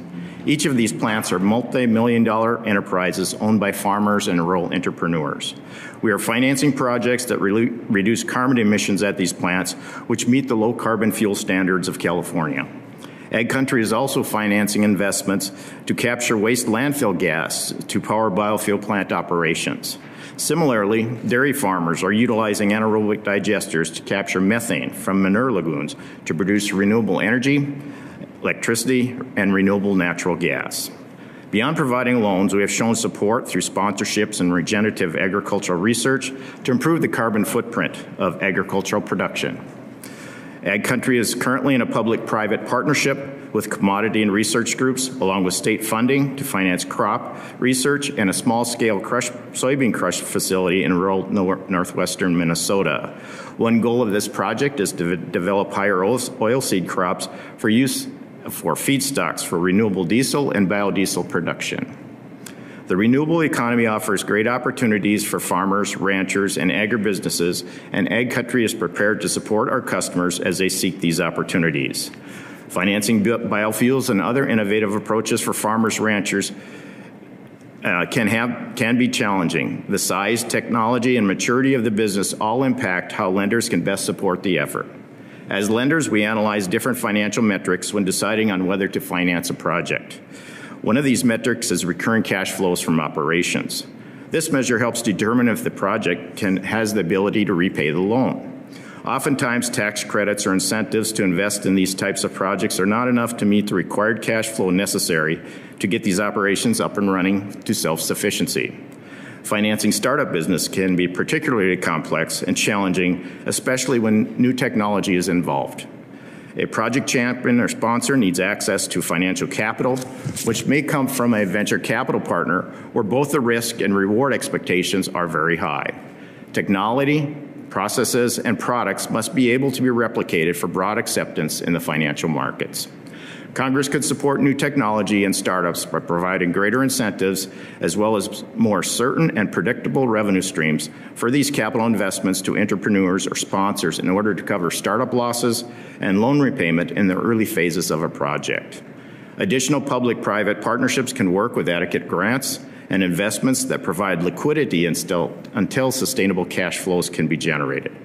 Each of these plants are multi million dollar enterprises owned by farmers and rural entrepreneurs. We are financing projects that re- reduce carbon emissions at these plants, which meet the low carbon fuel standards of California. AgCountry is also financing investments to capture waste landfill gas to power biofuel plant operations. Similarly, dairy farmers are utilizing anaerobic digesters to capture methane from manure lagoons to produce renewable energy, electricity, and renewable natural gas. Beyond providing loans, we have shown support through sponsorships and regenerative agricultural research to improve the carbon footprint of agricultural production. AgCountry is currently in a public private partnership with commodity and research groups, along with state funding to finance crop research and a small scale crush, soybean crush facility in rural northwestern Minnesota. One goal of this project is to develop higher oilseed crops for use for feedstocks for renewable diesel and biodiesel production. The renewable economy offers great opportunities for farmers, ranchers, and agribusinesses, and AgCountry is prepared to support our customers as they seek these opportunities. Financing biofuels and other innovative approaches for farmers, ranchers, uh, can have can be challenging. The size, technology, and maturity of the business all impact how lenders can best support the effort. As lenders, we analyze different financial metrics when deciding on whether to finance a project. One of these metrics is recurring cash flows from operations. This measure helps determine if the project can, has the ability to repay the loan. Oftentimes, tax credits or incentives to invest in these types of projects are not enough to meet the required cash flow necessary to get these operations up and running to self sufficiency. Financing startup business can be particularly complex and challenging, especially when new technology is involved. A project champion or sponsor needs access to financial capital, which may come from a venture capital partner where both the risk and reward expectations are very high. Technology, processes, and products must be able to be replicated for broad acceptance in the financial markets. Congress could support new technology and startups by providing greater incentives as well as more certain and predictable revenue streams for these capital investments to entrepreneurs or sponsors in order to cover startup losses and loan repayment in the early phases of a project. Additional public private partnerships can work with adequate grants and investments that provide liquidity until, until sustainable cash flows can be generated.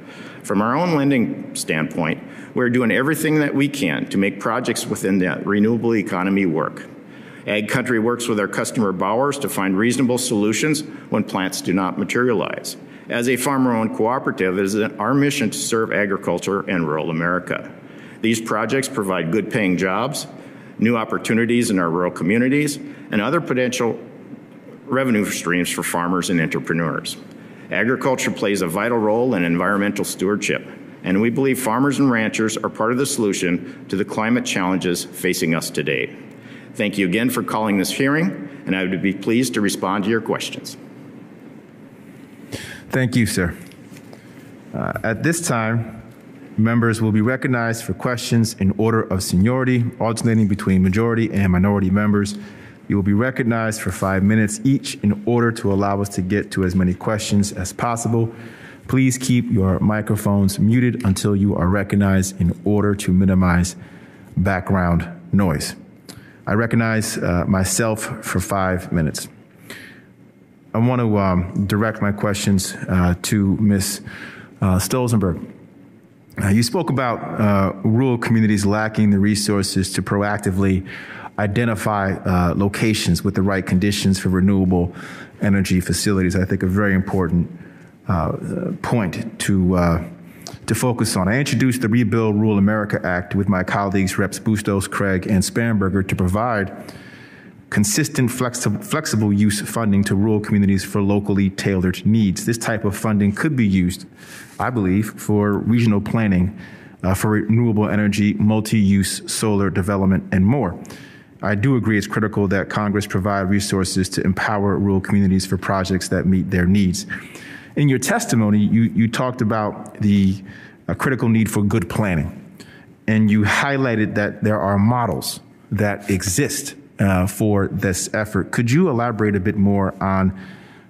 From our own lending standpoint, we're doing everything that we can to make projects within the renewable economy work. AgCountry works with our customer borrowers to find reasonable solutions when plants do not materialize. As a farmer owned cooperative, it is our mission to serve agriculture and rural America. These projects provide good paying jobs, new opportunities in our rural communities, and other potential revenue streams for farmers and entrepreneurs. Agriculture plays a vital role in environmental stewardship and we believe farmers and ranchers are part of the solution to the climate challenges facing us today. Thank you again for calling this hearing, and I would be pleased to respond to your questions. Thank you, sir. Uh, at this time, members will be recognized for questions in order of seniority, alternating between majority and minority members. You will be recognized for five minutes each in order to allow us to get to as many questions as possible. Please keep your microphones muted until you are recognized in order to minimize background noise. I recognize uh, myself for five minutes. I want to um, direct my questions uh, to Ms. Uh, Stolzenburg. Uh, you spoke about uh, rural communities lacking the resources to proactively identify uh, locations with the right conditions for renewable energy facilities. I think a very important uh, point to uh, to focus on. I introduced the Rebuild Rural America Act with my colleagues Reps Bustos, Craig, and Spanberger to provide consistent, flexible, flexible use funding to rural communities for locally tailored needs. This type of funding could be used, I believe, for regional planning, uh, for renewable energy, multi use solar development, and more. I do agree it's critical that Congress provide resources to empower rural communities for projects that meet their needs in your testimony, you, you talked about the uh, critical need for good planning. And you highlighted that there are models that exist uh, for this effort. Could you elaborate a bit more on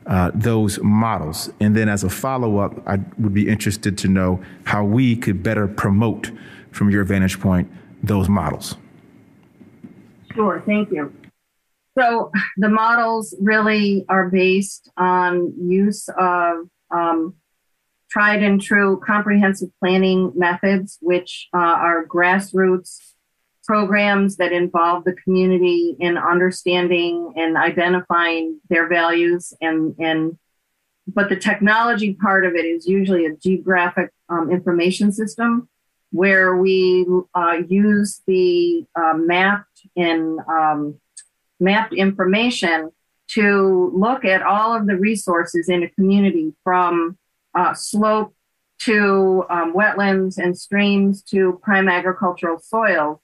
uh, those models? And then, as a follow up, I would be interested to know how we could better promote, from your vantage point, those models. Sure, thank you. So, the models really are based on use of um, tried and true comprehensive planning methods, which uh, are grassroots programs that involve the community in understanding and identifying their values and and but the technology part of it is usually a geographic um, information system where we uh, use the uh, mapped and um, mapped information to look at all of the resources in a community from uh, slope to um, wetlands and streams to prime agricultural soils.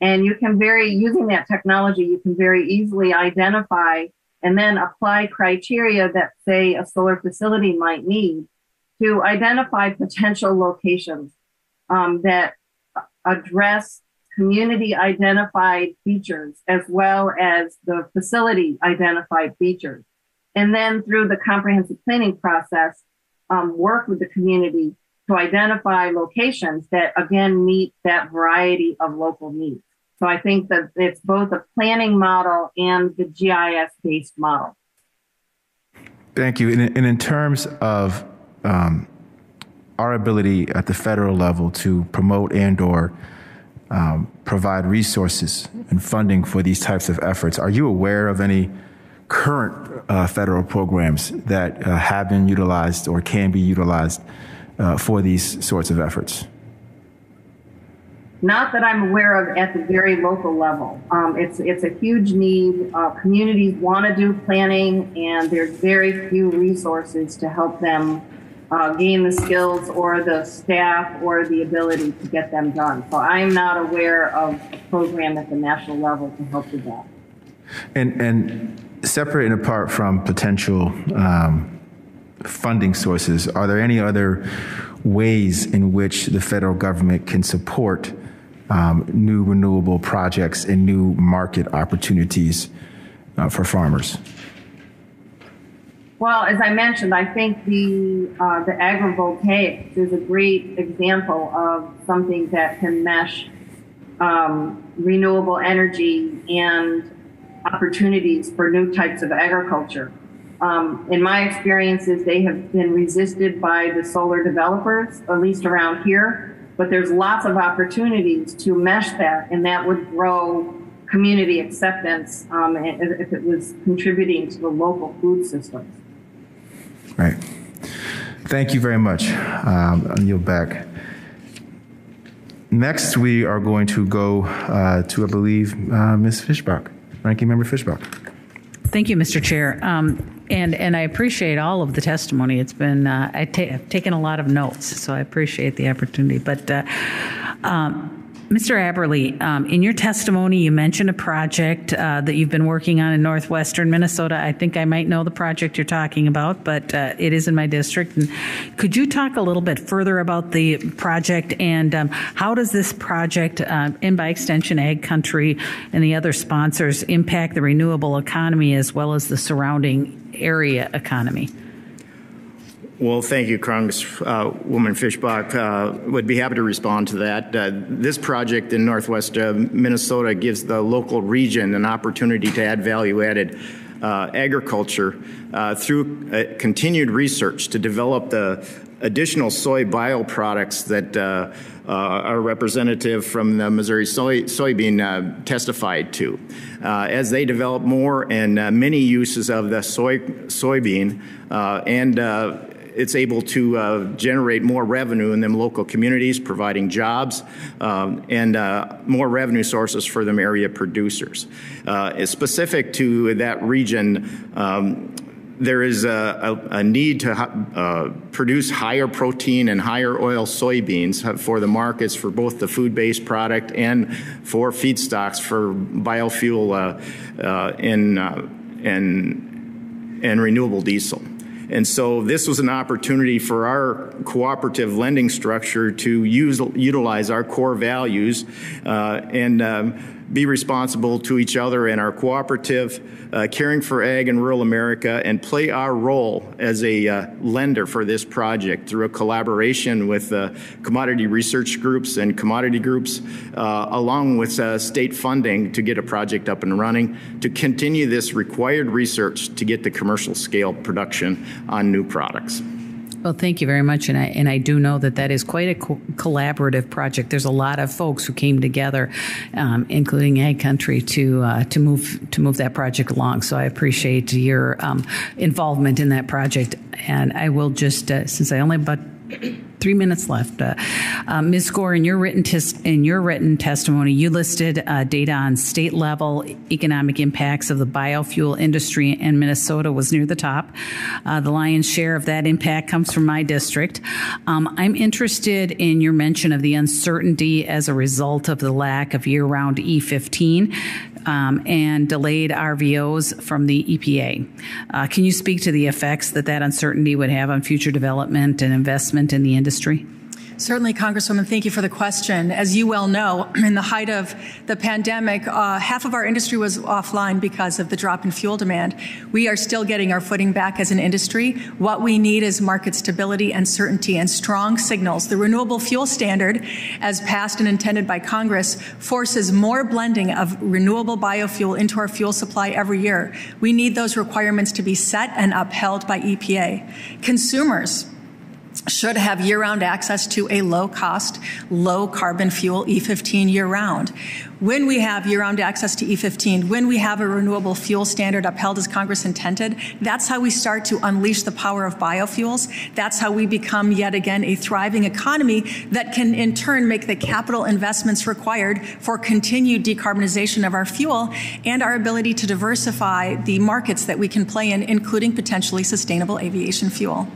And you can very, using that technology, you can very easily identify and then apply criteria that, say, a solar facility might need to identify potential locations um, that address community identified features as well as the facility identified features. And then through the comprehensive planning process, um, work with the community to identify locations that again meet that variety of local needs. So I think that it's both a planning model and the GIS based model. Thank you. And, in terms of um, our ability at the federal level to promote and or um, provide resources and funding for these types of efforts, are you aware of any current uh, federal programs that uh, have been utilized or can be utilized uh, for these sorts of efforts? Not that I'm aware of at the very local level. Um, it's it's a huge need. Uh, communities want to do planning, and there's very few resources to help them uh, gain the skills or the staff or the ability to get them done. So I'm not aware of a program at the national level to help with that. And and separate and apart from potential um, funding sources, are there any other ways in which the federal government can support? um, new renewable projects and new market opportunities uh, for farmers? Well, as I mentioned, I think the uh, the agrivoltaics is a great example of something that can mesh um, renewable energy and opportunities for new types of agriculture. Um, in my experiences, they have been resisted by the solar developers, at least around here but there's lots of opportunities to mesh that, and that would grow community acceptance um, if it was contributing to the local food systems. Right. Thank you very much. Um, I'll yield back. Next, we are going to go uh, to, I believe, uh, Ms. Fischbach, Ranking Member Fischbach. Thank you, Mr. Chair. Um, and and I appreciate all of the testimony. It's been uh, I I've taken a lot of notes, so I appreciate the opportunity. But uh, um, Mr. Aberle, um, in your testimony, you mentioned a project uh, that you've been working on in northwestern Minnesota. I think I might know the project you're talking about, but uh, it is in my district. And could you talk a little bit further about the project and um, how does this project, uh, and by extension, AgCountry and the other sponsors, impact the renewable economy as well as the surrounding area economy? Well, thank you, Congresswoman uh, Fischbach. Uh, would be happy to respond to that. Uh, this project in Northwest uh, Minnesota gives the local region an opportunity to add value-added uh, agriculture uh, through continued research to develop the additional soy bioproducts that uh, our representative from the Missouri soy, soybean uh, testified to. Uh, as they develop more and many uses of the soy soybean and it's able to uh, generate more revenue in them local communities, providing jobs um, and uh, more revenue sources for them area producers. Uh, specific to that region, um, there is a, a, a need to uh, produce higher protein and higher oil soybeans for the markets for both the food-based product and for feedstocks for biofuel uh, uh, and, uh, and, and renewable diesel. And so this was an opportunity for our cooperative lending structure to use, utilize our core values uh, and um, be responsible to each other and our cooperative, uh, caring for ag in rural America, and play our role as a uh, lender for this project through a collaboration with uh, commodity research groups and commodity groups, uh, along with uh, state funding to get a project up and running, to continue this required research to get the commercial scale production on new products. Well, thank you very much, and I and I do know that that is quite a co- collaborative project. There's a lot of folks who came together, um, including AgCountry, to uh, to move to move that project along. So I appreciate your um, involvement in that project, and I will just uh, since I only but three minutes left. Uh, uh, Ms. Skor, in your written tes- in your written testimony, you listed uh, data on state level economic impacts of the biofuel industry in Minnesota was near the top. Uh, the lion's share of that impact comes from my district. Um, I'm interested in your mention of the uncertainty as a result of the lack of year-round E15 um, and delayed RVOs from the EPA. Uh, can you speak to the effects that that uncertainty would have on future development and investment in the industry? Certainly, Congresswoman, thank you for the question. As you well know, <clears throat> in the height of the pandemic, uh, half of our industry was offline because of the drop in fuel demand. We are still getting our footing back as an industry. What we need is market stability and certainty and strong signals. The renewable fuel standard, as passed and intended by Congress, forces more blending of renewable biofuel into our fuel supply every year. We need those requirements to be set and upheld by EPA. Consumers, should have year round access to a low cost, low carbon fuel E15 year round. When we have year round access to E15, when we have a renewable fuel standard upheld as Congress intended, that's how we start to unleash the power of biofuels. That's how we become yet again a thriving economy that can in turn make the capital investments required for continued decarbonization of our fuel and our ability to diversify the markets that we can play in, including potentially sustainable aviation fuel.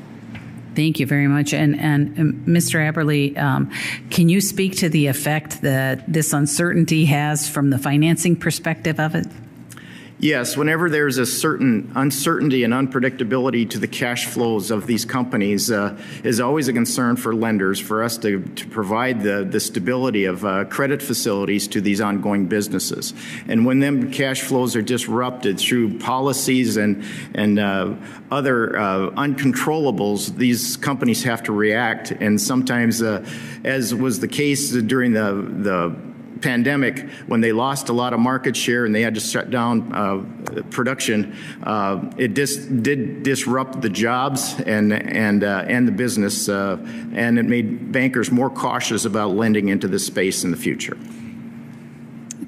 Thank you very much. And, and Mr. Um, Aberle, um, can you speak to the effect that this uncertainty has from the financing perspective of it? Yes, whenever there's a certain uncertainty and unpredictability to the cash flows of these companies, uh, is always a concern for lenders for us to, to provide the, the stability of uh, credit facilities to these ongoing businesses. And when them cash flows are disrupted through policies and and uh, other uh, uncontrollables, these companies have to react. And sometimes, uh, as was the case during the the pandemic, when they lost a lot of market share and they had to shut down uh, production, uh, it dis- did disrupt the jobs and and uh, and the business, uh, and it made bankers more cautious about lending into this space in the future.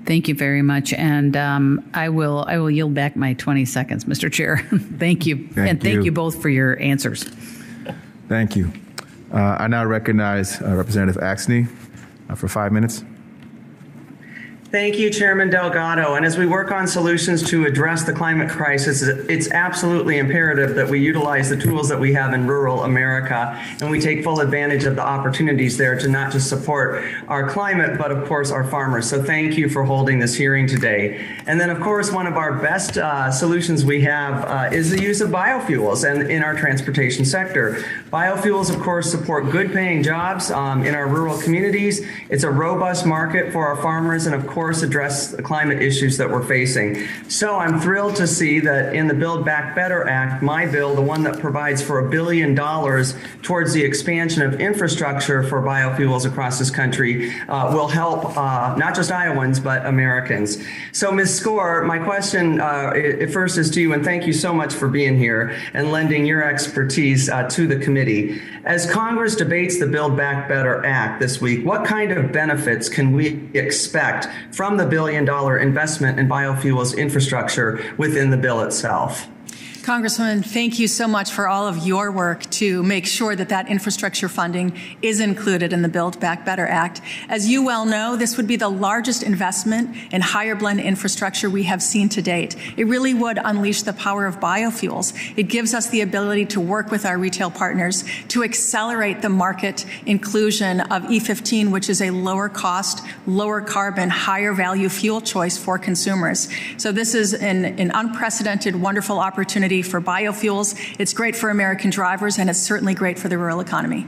Thank you very much, and um, I will I will yield back my 20 seconds, Mr. Chair. <laughs> thank you, thank and thank you. you both for your answers. Thank you. Uh, I now recognize uh, Representative Axne for five minutes. Thank you, Chairman Delgado. And as we work on solutions to address the climate crisis, it's absolutely imperative that we utilize the tools that we have in rural America and we take full advantage of the opportunities there to not just support our climate, but of course our farmers. So thank you for holding this hearing today. And then, of course, one of our best uh, solutions we have uh, is the use of biofuels and in our transportation sector. Biofuels, of course, support good paying jobs um, in our rural communities. It's a robust market for our farmers and, of course, course, address the climate issues that we're facing. So I'm thrilled to see that in the Build Back Better Act, my bill, the one that provides for a billion dollars towards the expansion of infrastructure for biofuels across this country, uh, will help uh, not just Iowans, but Americans. So, Ms. Skor, my question uh, first is to you, and thank you so much for being here and lending your expertise uh, to the committee. As Congress debates the Build Back Better Act this week, what kind of benefits can we expect from the billion dollar investment in biofuels infrastructure within the bill itself? Congressman, thank you so much for all of your work to make sure that that infrastructure funding is included in the Build Back Better Act. As you well know, this would be the largest investment in higher blend infrastructure we have seen to date. It really would unleash the power of biofuels. It gives us the ability to work with our retail partners to accelerate the market inclusion of E15, which is a lower cost, lower carbon, higher value fuel choice for consumers. So this is an, an unprecedented, wonderful opportunity opportunity for biofuels. It's great for American drivers, and it's certainly great for the rural economy.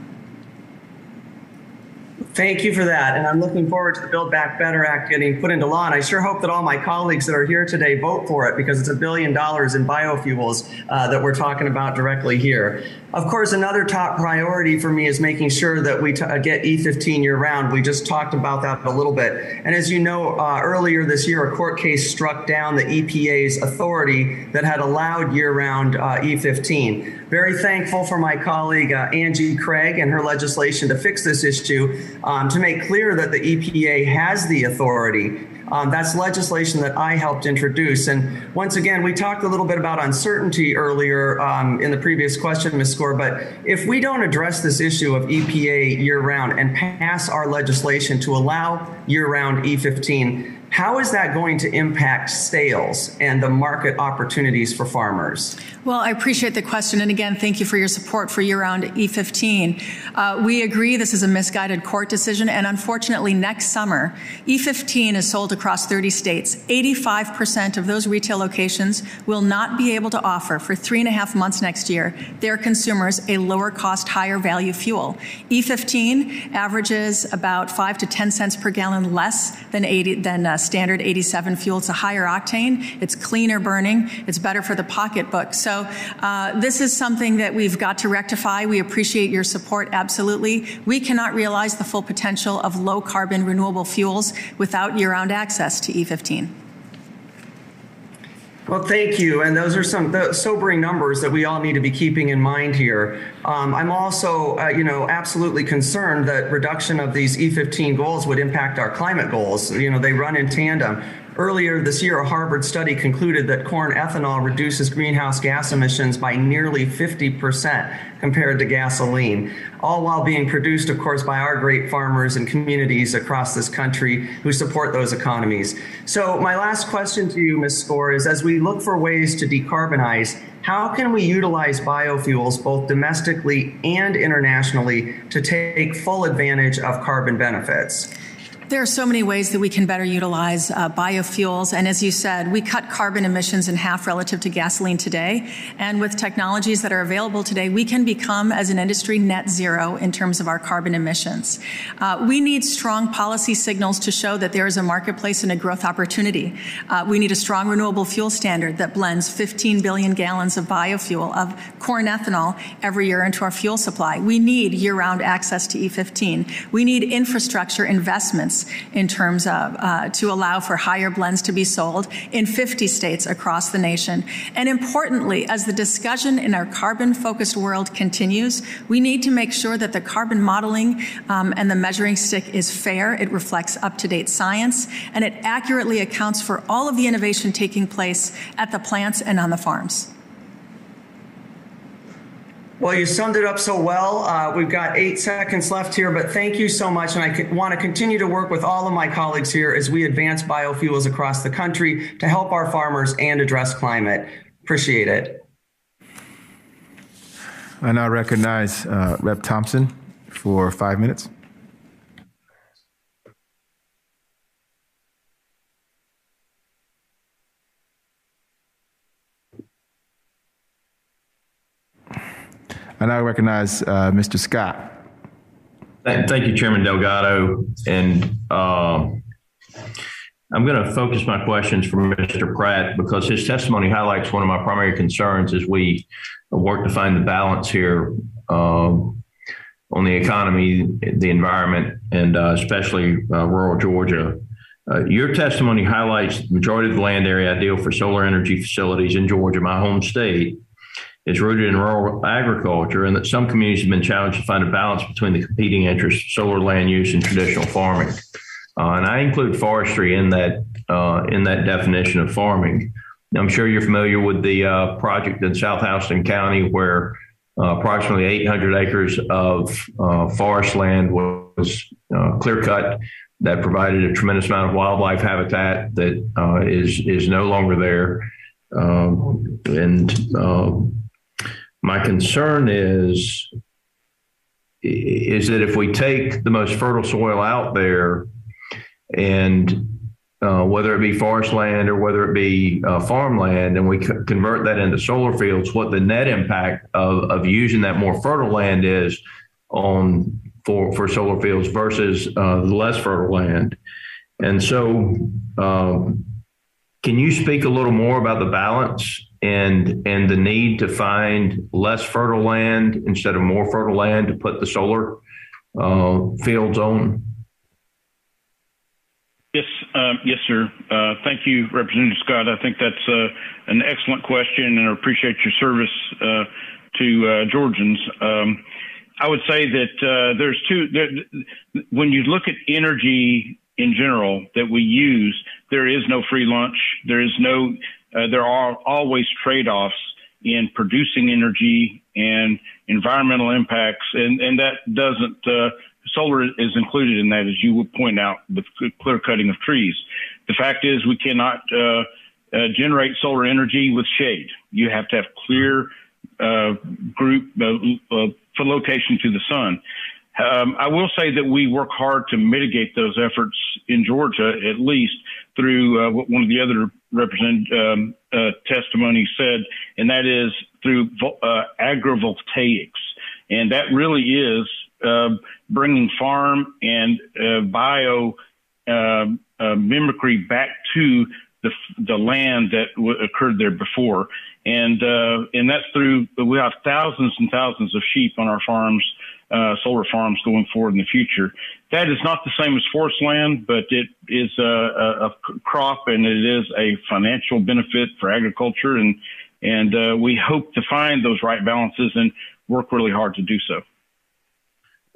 Thank you for that. And I'm looking forward to the Build Back Better Act getting put into law. And I sure hope that all my colleagues that are here today vote for it because it's a billion dollars in biofuels uh, that we're talking about directly here. Of course, another top priority for me is making sure that we t- uh, get E15 year round. We just talked about that a little bit. And as you know, uh, earlier this year, a court case struck down the EPA's authority that had allowed year round uh, E15. Very thankful for my colleague uh, Angie Craig and her legislation to fix this issue um, to make clear that the EPA has the authority um, that's legislation that I helped introduce. And once again, we talked a little bit about uncertainty earlier um, in the previous question, Ms. Skor. But if we don't address this issue of EPA year round and pass our legislation to allow year round E15, how is that going to impact sales and the market opportunities for farmers? Well, I appreciate the question. And again, thank you for your support for year round E15. Uh, we agree this is a misguided court decision. And unfortunately, next summer, E15 is sold across 30 states. 85% of those retail locations will not be able to offer for three and a half months next year their consumers a lower cost, higher value fuel. E15 averages about 5 to 10 cents per gallon less than, 80, than uh, standard 87 fuel. It's a higher octane, it's cleaner burning, it's better for the pocketbook. So uh, this is something that we've got to rectify. We appreciate your support, absolutely. We cannot realize the full potential of low carbon renewable fuels without year round access to E15. Well, thank you. And those are some sobering numbers that we all need to be keeping in mind here. Um, I'm also, uh, you know, absolutely concerned that reduction of these E15 goals would impact our climate goals. You know, they run in tandem. Earlier this year, a Harvard study concluded that corn ethanol reduces greenhouse gas emissions by nearly 50% compared to gasoline, all while being produced, of course, by our great farmers and communities across this country who support those economies. So, my last question to you, Ms. Skor, is as we look for ways to decarbonize, how can we utilize biofuels both domestically and internationally to take full advantage of carbon benefits? There are so many ways that we can better utilize uh, biofuels. And as you said, we cut carbon emissions in half relative to gasoline today. And with technologies that are available today, we can become, as an industry, net zero in terms of our carbon emissions. Uh, we need strong policy signals to show that there is a marketplace and a growth opportunity. Uh, we need a strong renewable fuel standard that blends 15 billion gallons of biofuel, of corn ethanol, every year into our fuel supply. We need year round access to E15. We need infrastructure investments in terms of uh, to allow for higher blends to be sold in 50 states across the nation. And importantly, as the discussion in our carbon focused world continues, we need to make sure that the carbon modeling um, and the measuring stick is fair, it reflects up to date science, and it accurately accounts for all of the innovation taking place at the plants and on the farms. Well, you summed it up so well. Uh, we've got eight seconds left here, but thank you so much. And I want to continue to work with all of my colleagues here as we advance biofuels across the country to help our farmers and address climate. Appreciate it. I now recognize uh, Rep. Thompson for five minutes. I now recognize uh, Mr. Scott. Thank you, Chairman Delgado. And uh, I'm going to focus my questions for Mr. Pratt because his testimony highlights one of my primary concerns as we work to find the balance here uh, on the economy, the environment, and uh, especially uh, rural Georgia. Uh, your testimony highlights the majority of the land area ideal for solar energy facilities in Georgia, my home state, is rooted in rural agriculture and that some communities have been challenged to find a balance between the competing interests of solar land use and traditional farming. Uh, and I include forestry in that uh, in that definition of farming. I'm sure you're familiar with the uh, project in South Houston County where uh, approximately 800 acres of uh, forest land was uh, clear cut that provided a tremendous amount of wildlife habitat that is is no longer there. Um, and my concern is is that if we take the most fertile soil out there and uh, whether it be forest land or whether it be uh, farmland, and we convert that into solar fields, what the net impact of, of using that more fertile land is on for for solar fields versus uh, less fertile land. And so, um, can you speak a little more about the balance and and the need to find less fertile land instead of more fertile land to put the solar uh, fields on? Yes, um, yes, sir. Uh, thank you, Representative Scott. I think that's uh, an excellent question, and I appreciate your service uh, to uh, Georgians. Um, I would say that uh, there's two. There, when you look at energy in general that we use, there is no free lunch. There is no. Uh, there are always trade-offs in producing energy and environmental impacts, and and that doesn't. Uh, solar is included in that, as you would point out, with clear cutting of trees. The fact is, we cannot uh, uh, generate solar energy with shade. You have to have clear uh, group uh, for location to the sun. Um, I will say that we work hard to mitigate those efforts in Georgia, at least through uh, what one of the other represent um, uh, testimonies said, and that is through uh, agrovoltaics, and that really is uh, bringing farm and uh, bio uh, mimicry back to the the land that w- occurred there before, and and that's through we have thousands and thousands of sheep on our farms uh, solar farms going forward in the future. That is not the same as forest land, but it is a, a, a crop and it is a financial benefit for agriculture. And, and uh, we hope to find those right balances and work really hard to do so.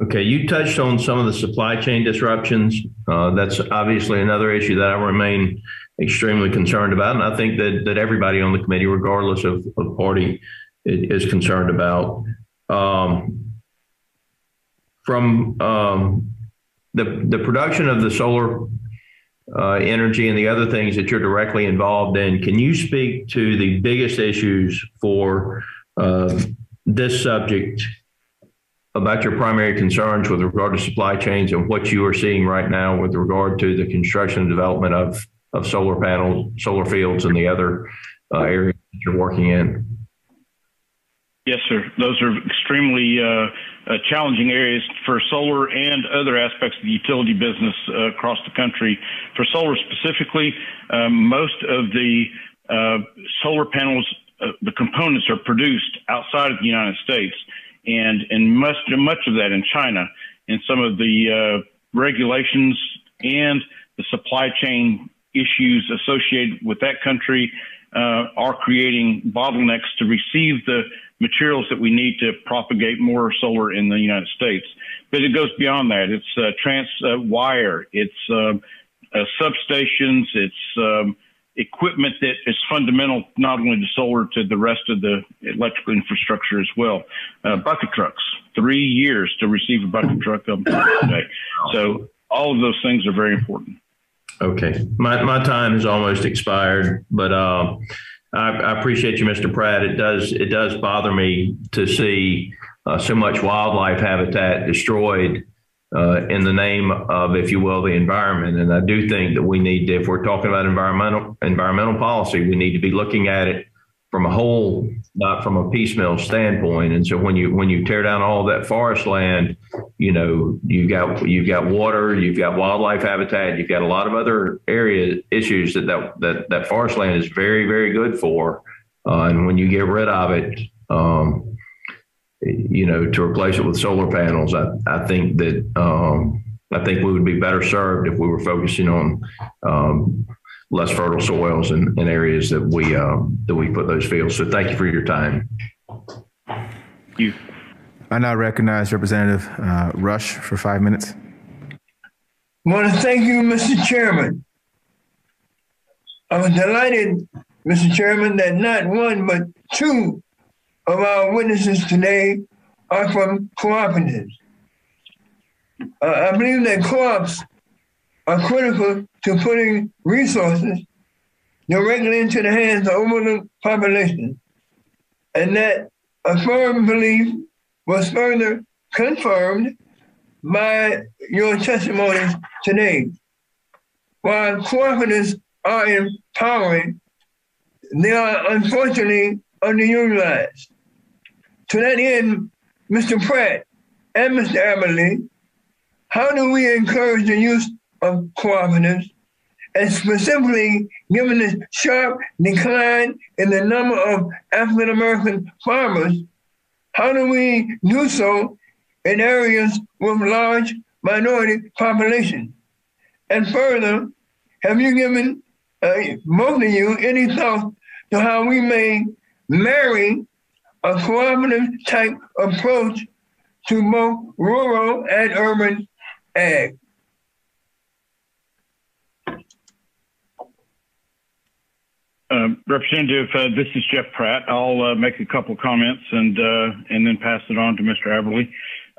Okay, you touched on some of the supply chain disruptions. Uh, that's obviously another issue that I remain extremely concerned about, and I think that that everybody on the committee, regardless of, of party, is concerned about. Um, from um, the the production of the solar uh, energy and the other things that you're directly involved in. Can you speak to the biggest issues for uh, this subject about your primary concerns with regard to supply chains and what you are seeing right now with regard to the construction and development of, of solar panels, solar fields, and the other uh, areas that you're working in? Yes, sir. Those are extremely uh, uh, challenging areas for solar and other aspects of the utility business uh, across the country. For solar specifically, um, most of the uh, solar panels, uh, the components are produced outside of the United States, and and much much of that in China. And some of the regulations and the supply chain issues associated with that country are creating bottlenecks to receive the materials that we need to propagate more solar in the United States. But it goes beyond that. It's uh, trans uh, wire, it's um, uh, substations, it's um, equipment that is fundamental not only to solar to the rest of the electrical infrastructure as well. Uh, bucket trucks, three years to receive a bucket truck today. So all of those things are very important. Okay, my my time has almost expired, but. Uh, I, I, appreciate you, Mr. Pratt. It does it does bother me to see uh, so much wildlife habitat destroyed uh, in the name of, if you will, the environment. And I do think that we need, to, if we're talking about environmental environmental policy, we need to be looking at it from a whole, not from a piecemeal standpoint. And so when you when you tear down all that forest land, you know you got you've got water, you've got wildlife habitat, you've got a lot of other area issues that that that, that forest land is very very good for. Uh, and when you get rid of it, um, you know, to replace it with solar panels, I I think that. Um, I think we would be better served if we were focusing on um, less fertile soils and, in areas that we um, that we put those fields. So thank you for your time. You. I now recognize Representative uh, Rush for five minutes. I want to thank you, Mr. Chairman. I'm delighted, Mr. Chairman, that not one but two of our witnesses today are from cooperatives. Uh, I believe that co-ops are critical to putting resources directly into the hands of the overlooked population. And that a firm belief was further confirmed by your testimonies today. While cooperatives are empowering, they are unfortunately underutilized. To that end, Mr. Pratt, and Mr. Aberle, how do we encourage the use of cooperatives? And specifically, given the sharp decline in the number of African American farmers, how do we do so in areas with large minority populations? And further, have you given uh, both of you any thought to how we may marry a cooperative type approach to both rural and urban ag? Uh, Representative, uh, this is Jeff Pratt. I'll uh, make a couple comments and uh, and then pass it on to Mr. Aberle.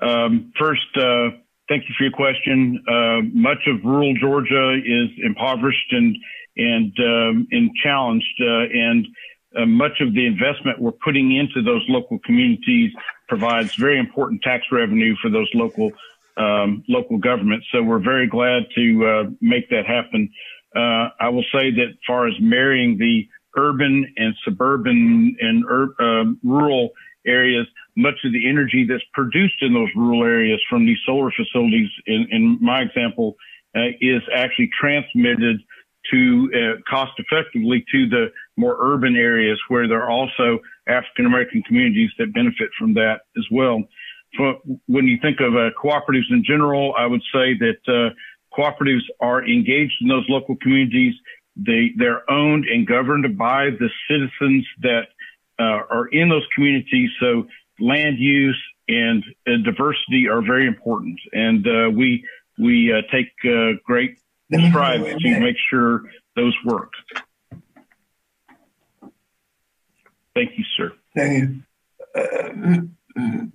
Um, first, uh, thank you for your question. Uh, much of rural Georgia is impoverished and and um, and challenged, and much of the investment we're putting into those local communities provides very important tax revenue for those local um, local governments. So we're very glad to make that happen. Uh, I will say that far as marrying the urban and suburban and ur- uh, rural areas, much of the energy that's produced in those rural areas from these solar facilities, in, in my example, uh, is actually transmitted to uh, cost effectively to the more urban areas where there are also African American communities that benefit from that as well. When you think of uh, cooperatives in general, I would say that uh, cooperatives are engaged in those local communities. They, they're owned and governed by the citizens that uh, are in those communities. So land use and uh, diversity are very important. And uh, we, we uh, take uh, great strides to make sure those work. Thank you, sir. Thank you. Uh,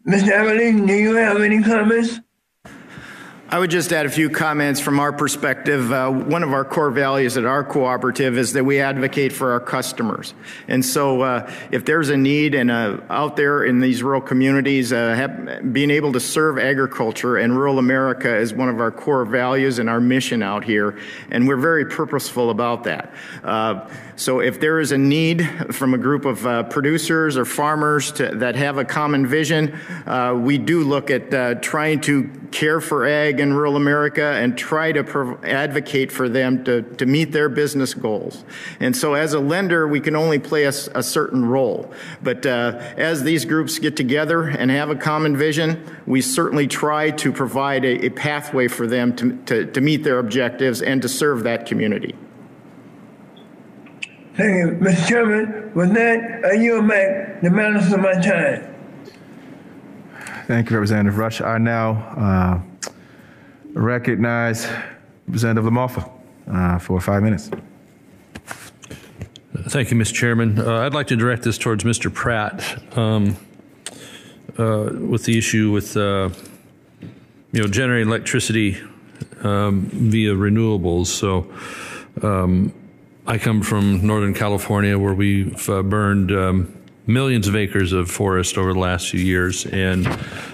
Mr. Aberle, do you have any comments? I would just add a few comments from our perspective. Uh, one of our core values at our cooperative is that we advocate for our customers. And so, uh, if there's a need uh, out there in these rural communities, uh, have, being able to serve agriculture and rural America is one of our core values and our mission out here. And we're very purposeful about that. Uh, so, if there is a need from a group of uh, producers or farmers to, that have a common vision, we do look at trying to care for ag in rural America and try to prov- advocate for them to, to meet their business goals. And so, as a lender, we can only play a, a certain role. But uh, as these groups get together and have a common vision, we certainly try to provide a, a pathway for them to, to, to meet their objectives and to serve that community. Thank you, Mr. Chairman. With that, I yield back the balance of my time. Thank you, Representative Rush. I now uh, recognize Representative LaMalfa uh, for five minutes. Thank you, Mr. Chairman. Uh, I'd like to direct this towards Mr. Pratt um, uh, with the issue with uh, you know generating electricity um, via renewables. So. Um, I come from Northern California, where we've uh, burned um, millions of acres of forest over the last few years, and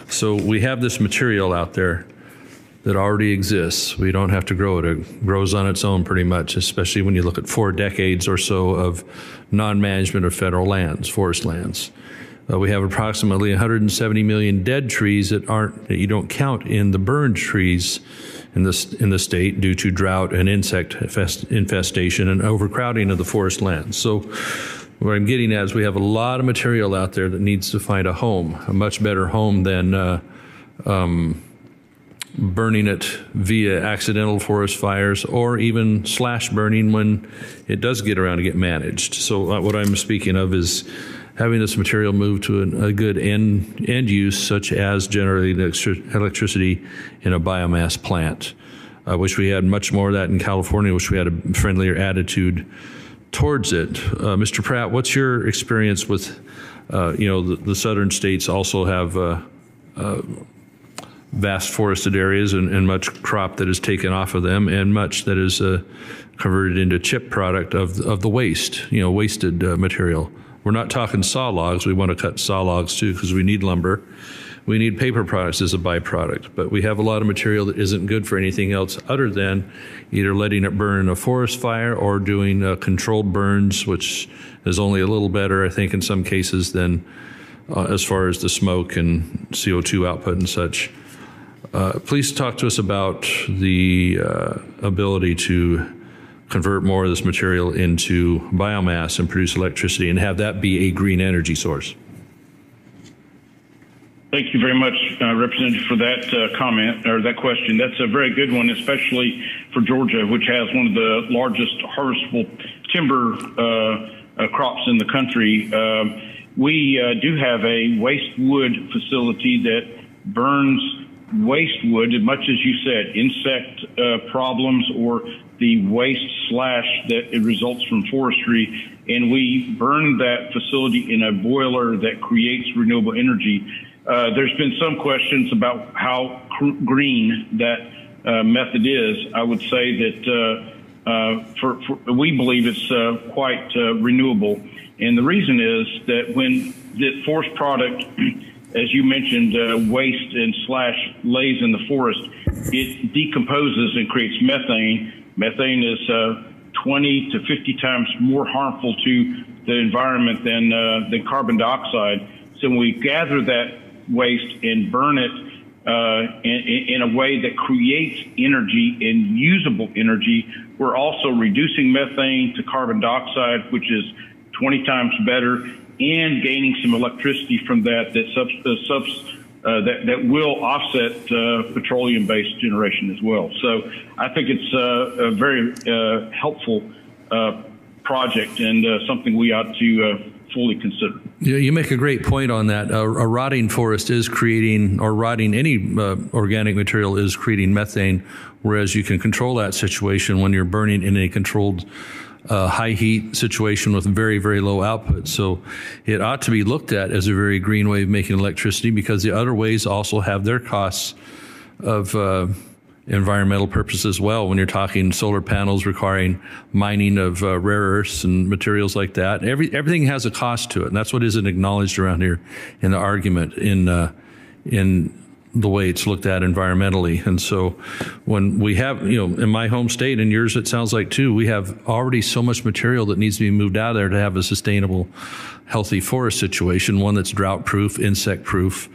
so we have this material out there that already exists. We don't have to grow it. It grows on its own pretty much, especially when you look at four decades or so of non management of federal lands, forest lands. Uh, we have approximately 170 million dead trees that aren't that you don't count in the burned trees in the in the state due to drought and insect infestation and overcrowding of the forest lands. So what I'm getting at is we have a lot of material out there that needs to find a home, a much better home than uh, um, burning it via accidental forest fires or even slash burning when it does get around to get managed. So, uh, what I'm speaking of is having this material move to an, a good end, end use, such as generating electricity in a biomass plant. I wish we had much more of that in California. Wish we had a friendlier attitude towards it. Uh, Mr. Pratt, what's your experience with, uh, you know, the, the, southern states also have uh, uh, vast forested areas and, and, much crop that is taken off of them and much that is uh, converted into chip product of, of the waste, you know, wasted uh, material. We're not talking saw logs. We want to cut saw logs too because we need lumber. We need paper products as a byproduct, but we have a lot of material that isn't good for anything else other than either letting it burn in a forest fire or doing uh, controlled burns, which is only a little better, I think, in some cases than uh, as far as the smoke and CO2 output and such. Uh, please talk to us about the uh, ability to convert more of this material into biomass and produce electricity and have that be a green energy source. Thank you very much, uh, Representative, for that uh, comment or that question. That's a very good one, especially for Georgia, which has one of the largest harvestable timber uh, uh crops in the country. Um, we uh, do have a waste wood facility that burns waste wood, much as you said, insect uh, problems or the waste slash that it results from forestry, and we burn that facility in a boiler that creates renewable energy. Uh, there's been some questions about how cr- green that uh, method is. I would say that uh, uh, for, for, we believe it's uh, quite renewable, and the reason is that when the forest product <clears throat> as you mentioned, uh, waste and slash lays in the forest, it decomposes and creates methane. Methane is uh, 20 to 50 times more harmful to the environment than uh, than carbon dioxide. So when we gather that waste and burn it uh, in, in, a way that creates energy and usable energy, we're also reducing methane to carbon dioxide, which is 20 times better and gaining some electricity from that that subs, uh, subs uh, that, that will offset uh, petroleum-based generation as well. So I think it's uh, a very uh, helpful uh, project and something we ought to fully consider. Yeah, you make a great point on that. a rotting forest is creating, or rotting any organic material is creating methane, whereas you can control that situation when you're burning in a controlled a high heat situation with very, very low output. So it ought to be looked at as a very green way of making electricity because the other ways also have their costs of uh, environmental purpose as well. When you're talking solar panels requiring mining of uh, rare earths and materials like that, every, everything has a cost to it. And that's what isn't acknowledged around here in the argument in, uh, in the way it's looked at environmentally. And so when we have, you know, in my home state and yours, it sounds like too, we have already so much material that needs to be moved out of there to have a sustainable, healthy forest situation, one that's drought proof, insect proof.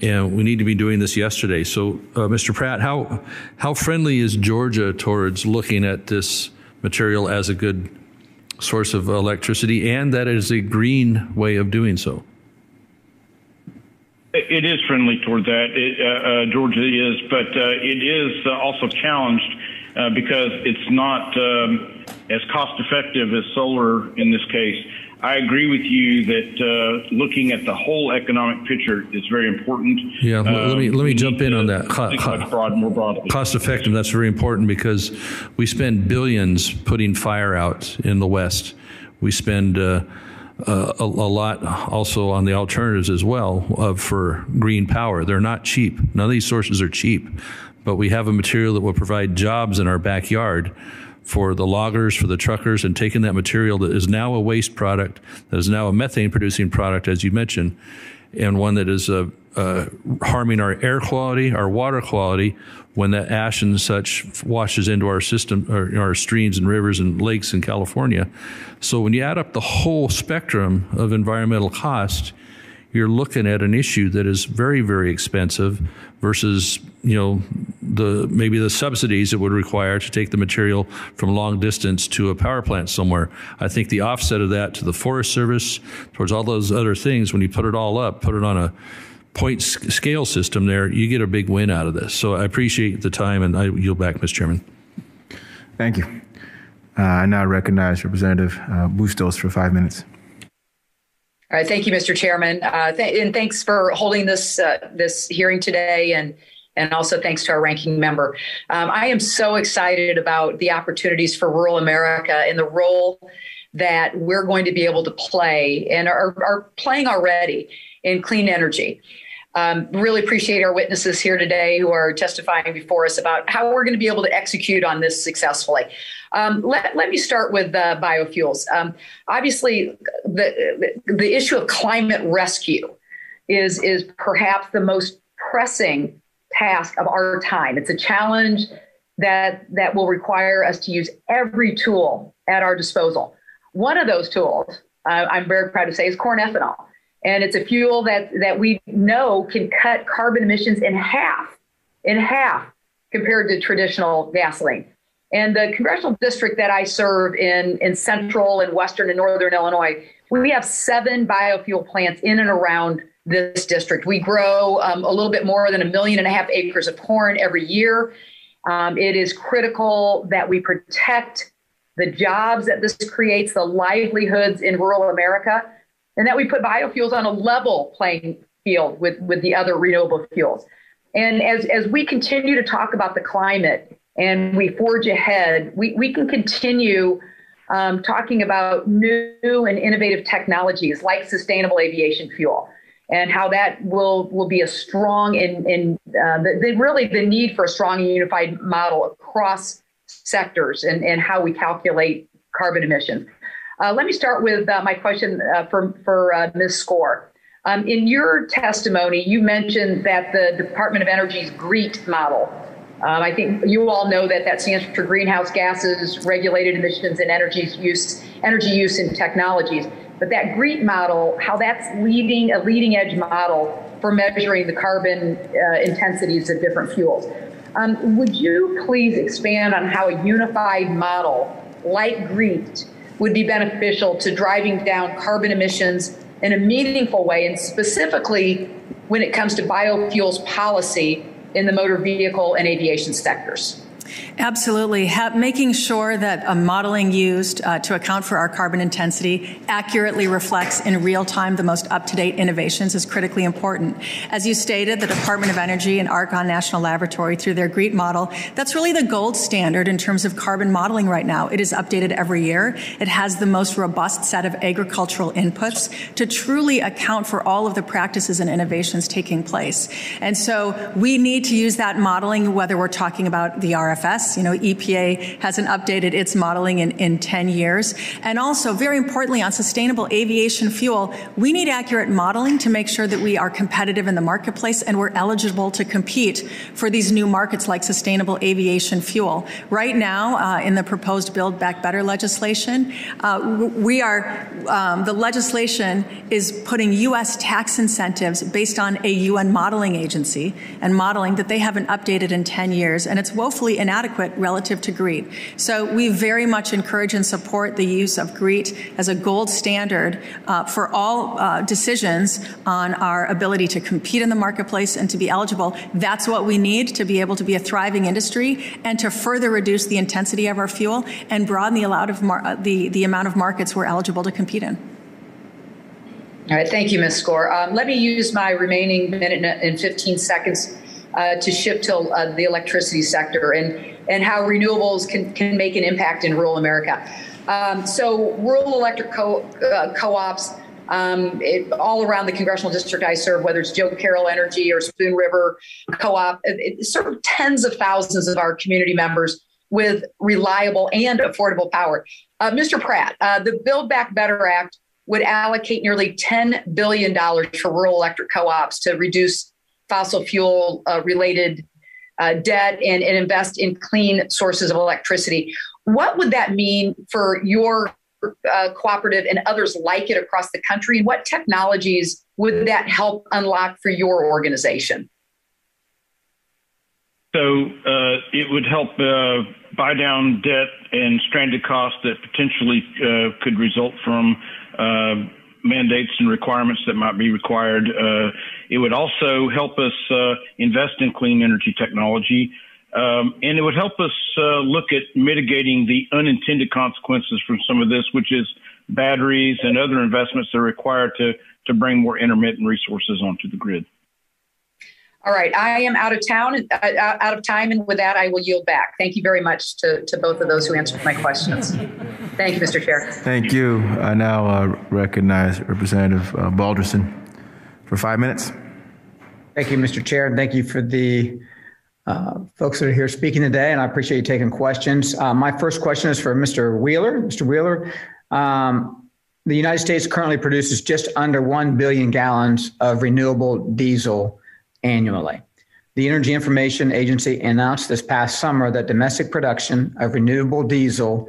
And we need to be doing this yesterday. So, uh, Mr. Pratt, how, how friendly is Georgia towards looking at this material as a good source of electricity and that it is a green way of doing so? It is friendly toward that. It, uh, uh, Georgia is, but uh, it is uh, also challenged uh, because it's not um, as cost effective as solar in this case. I agree with you that uh, looking at the whole economic picture is very important. Yeah, let me let me jump in on that. Co- broad, more broadly. Cost effective. That's very important because we spend billions putting fire out in the West. We spend uh, a, a, lot also on the alternatives as well of for green power. They're not cheap. None of these sources are cheap, but we have a material that will provide jobs in our backyard for the loggers, for the truckers, and taking that material that is now a waste product, that is now a methane producing product, as you mentioned, and one that is uh, uh, harming our air quality, our water quality, when that ash and such washes into our system, or our streams and rivers and lakes in California. So when you add up the whole spectrum of environmental cost, you're looking at an issue that is very, very expensive versus, you know, the maybe the subsidies it would require to take the material from long distance to a power plant somewhere. I think the offset of that to the Forest Service, towards all those other things, when you put it all up, put it on a point scale system there, you get a big win out of this. So I appreciate the time and I yield back, Mr. Chairman. Thank you. Uh, I now recognize Representative uh, Bustos for five minutes. All right, thank you, Mr. Chairman, uh, th- and thanks for holding this uh, this hearing today, and and also thanks to our ranking member. Um, I am so excited about the opportunities for rural America and the role that we're going to be able to play and are, are playing already in clean energy. Um, really appreciate our witnesses here today who are testifying before us about how we're going to be able to execute on this successfully. Um, let, let me start with uh, biofuels. Um, obviously, the, the issue of climate rescue is, is perhaps the most pressing task of our time. It's a challenge that, that will require us to use every tool at our disposal. One of those tools, uh, I'm very proud to say, is corn ethanol. And it's a fuel that, that we know can cut carbon emissions in half, in half compared to traditional gasoline. And the congressional district that I serve in, in central and western and northern Illinois, we have seven biofuel plants in and around this district. We grow um, a little bit more than a million and a half acres of corn every year. Um, it is critical that we protect the jobs that this creates, the livelihoods in rural America, and that we put biofuels on a level playing field with, with the other renewable fuels. And as, as we continue to talk about the climate and we forge ahead, we, we can continue um, talking about new and innovative technologies like sustainable aviation fuel and how that will will be a strong in in uh, the, the, really the need for a strong and unified model across sectors and, and how we calculate carbon emissions. Uh, let me start with uh, my question uh, for for uh, Ms. Skor. Um, in your testimony, you mentioned that the Department of Energy's GREET model. Um, I think you all know that that stands for greenhouse gases, regulated emissions, and energy use, energy use in technologies. But that GREET model, how that's leading a leading edge model for measuring the carbon uh, intensities of different fuels. Um, would you please expand on how a unified model like GREET would be beneficial to driving down carbon emissions in a meaningful way, and specifically when it comes to biofuels policy in the motor vehicle and aviation sectors? Absolutely. Ha- making sure that a modeling used uh, to account for our carbon intensity accurately reflects in real time the most up to date innovations is critically important. As you stated, the Department of Energy and Argonne National Laboratory, through their GREET model, that's really the gold standard in terms of carbon modeling right now. It is updated every year. It has the most robust set of agricultural inputs to truly account for all of the practices and innovations taking place. And so we need to use that modeling, whether we're talking about the RF You know, EPA hasn't updated its modeling in, in 10 years. And also, very importantly, on sustainable aviation fuel, we need accurate modeling to make sure that we are competitive in the marketplace and we're eligible to compete for these new markets like sustainable aviation fuel. Right now, uh, in the proposed Build Back Better legislation, uh, we are, um, the legislation is putting U.S. tax incentives based on a UN modeling agency and modeling that they haven't updated in 10 years. And it's woefully inadequate relative to GREET. So we very much encourage and support the use of GREET as a gold standard uh, for all uh, decisions on our ability to compete in the marketplace and to be eligible. That's what we need to be able to be a thriving industry and to further reduce the intensity of our fuel and broaden the, of mar- uh, the, the amount of markets we're eligible to compete in. All right, thank you, Ms. Skor. Um, let me use my remaining minute and 15 seconds uh, to shift to uh, the electricity sector and, and how renewables can, can make an impact in rural America. Um, so, rural electric co- uh, co-ops um, it, all around the congressional district I serve, whether it's Jo-Carroll Energy or Spoon River Co-op, it, it serve tens of thousands of our community members with reliable and affordable power. Uh, Mr. Pratt, uh, the Build Back Better Act would allocate nearly $10 billion for rural electric co-ops to reduce fossil fuel uh, related uh, debt and, and invest in clean sources of electricity. What would that mean for your uh, cooperative and others like it across the country? And what technologies would that help unlock for your organization? So uh, it would help uh, buy down debt and stranded costs that potentially uh, could result from uh, mandates and requirements that might be required. Uh, it would also help us uh, invest in clean energy technology. Um, and it would help us uh, look at mitigating the unintended consequences from some of this, which is batteries and other investments that are required to, to bring more intermittent resources onto the grid. All right, I am out of town, uh, out of time, and with that, I will yield back. Thank you very much to, to both of those who answered my questions. Thank you, Mr. Chair. Thank you. I now uh, recognize Representative uh, Balderson for five minutes. Thank you, Mr. Chair, and thank you for the uh, folks that are here speaking today, and I appreciate you taking questions. Uh, my first question is for Mr. Wheeler. Mr. Wheeler, um, the United States currently produces just under 1 billion gallons of renewable diesel annually. The Energy Information Agency announced this past summer that domestic production of renewable diesel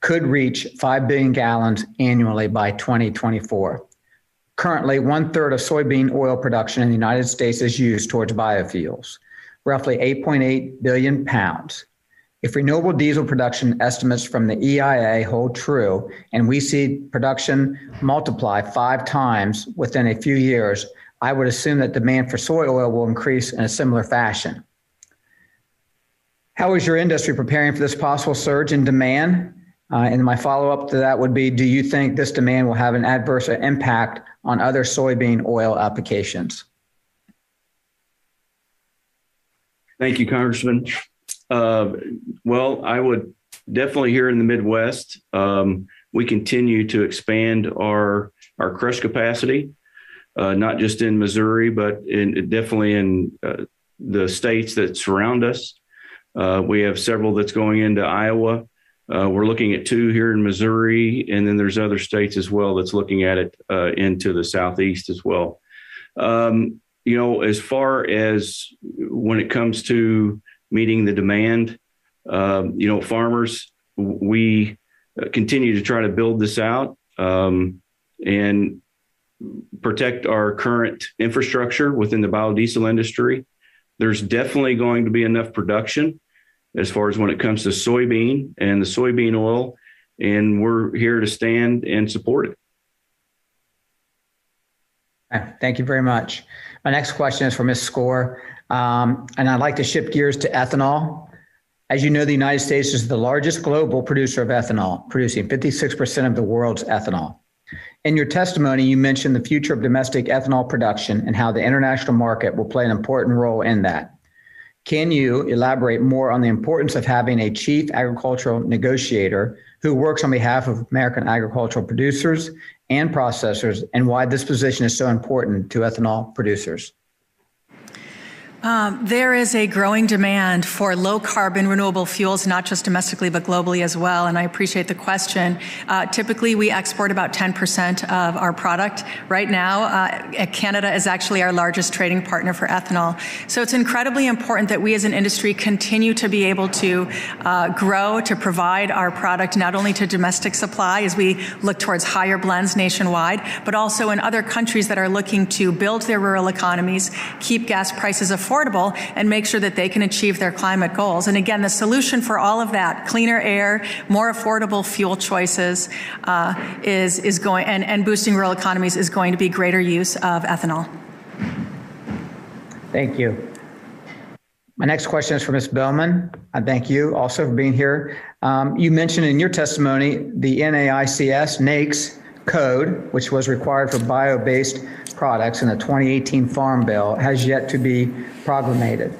could reach 5 billion gallons annually by 2024. Currently, one third of soybean oil production in the United States is used towards biofuels, roughly 8.8 billion pounds. If renewable diesel production estimates from the EIA hold true and we see production multiply five times within a few years, I would assume that demand for soy oil will increase in a similar fashion. How is your industry preparing for this possible surge in demand? Uh, and my follow up to that would be Do you think this demand will have an adverse impact on other soybean oil applications? Thank you, Congressman. Uh, well, I would definitely here in the Midwest, um, we continue to expand our our crush capacity, uh, not just in Missouri, but in definitely in uh, the states that surround us. Uh, we have several that's going into Iowa. Uh, we're looking at two here in Missouri, and then there's other states as well that's looking at it uh, into the southeast as well. Um, you know, as far as when it comes to meeting the demand, um, you know, farmers, we continue to try to build this out um, and protect our current infrastructure within the biodiesel industry. There's definitely going to be enough production as far as when it comes to soybean and the soybean oil, and we're here to stand and support it. Thank you very much. My next question is for Ms. Skor, um, and I'd like to shift gears to ethanol. As you know, the United States is the largest global producer of ethanol, producing 56% of the world's ethanol. In your testimony, you mentioned the future of domestic ethanol production and how the international market will play an important role in that. Can you elaborate more on the importance of having a chief agricultural negotiator who works on behalf of American agricultural producers and processors and why this position is so important to ethanol producers? Um, there is a growing demand for low carbon renewable fuels, not just domestically, but globally as well. And I appreciate the question. Uh, typically, we export about 10% of our product. Right now, uh, Canada is actually our largest trading partner for ethanol. So it's incredibly important that we as an industry continue to be able to uh, grow, to provide our product not only to domestic supply as we look towards higher blends nationwide, but also in other countries that are looking to build their rural economies, keep gas prices affordable affordable and make sure that they can achieve their climate goals. And again, the solution for all of that, cleaner air, more affordable fuel choices, uh, is, is going, and, and boosting rural economies is going to be greater use of ethanol. Thank you. My next question is for Ms. Bowman. I thank you also for being here. Um, you mentioned in your testimony the NAICS NAICS code, which was required for bio based products in the 2018 Farm Bill has yet to be promulgated.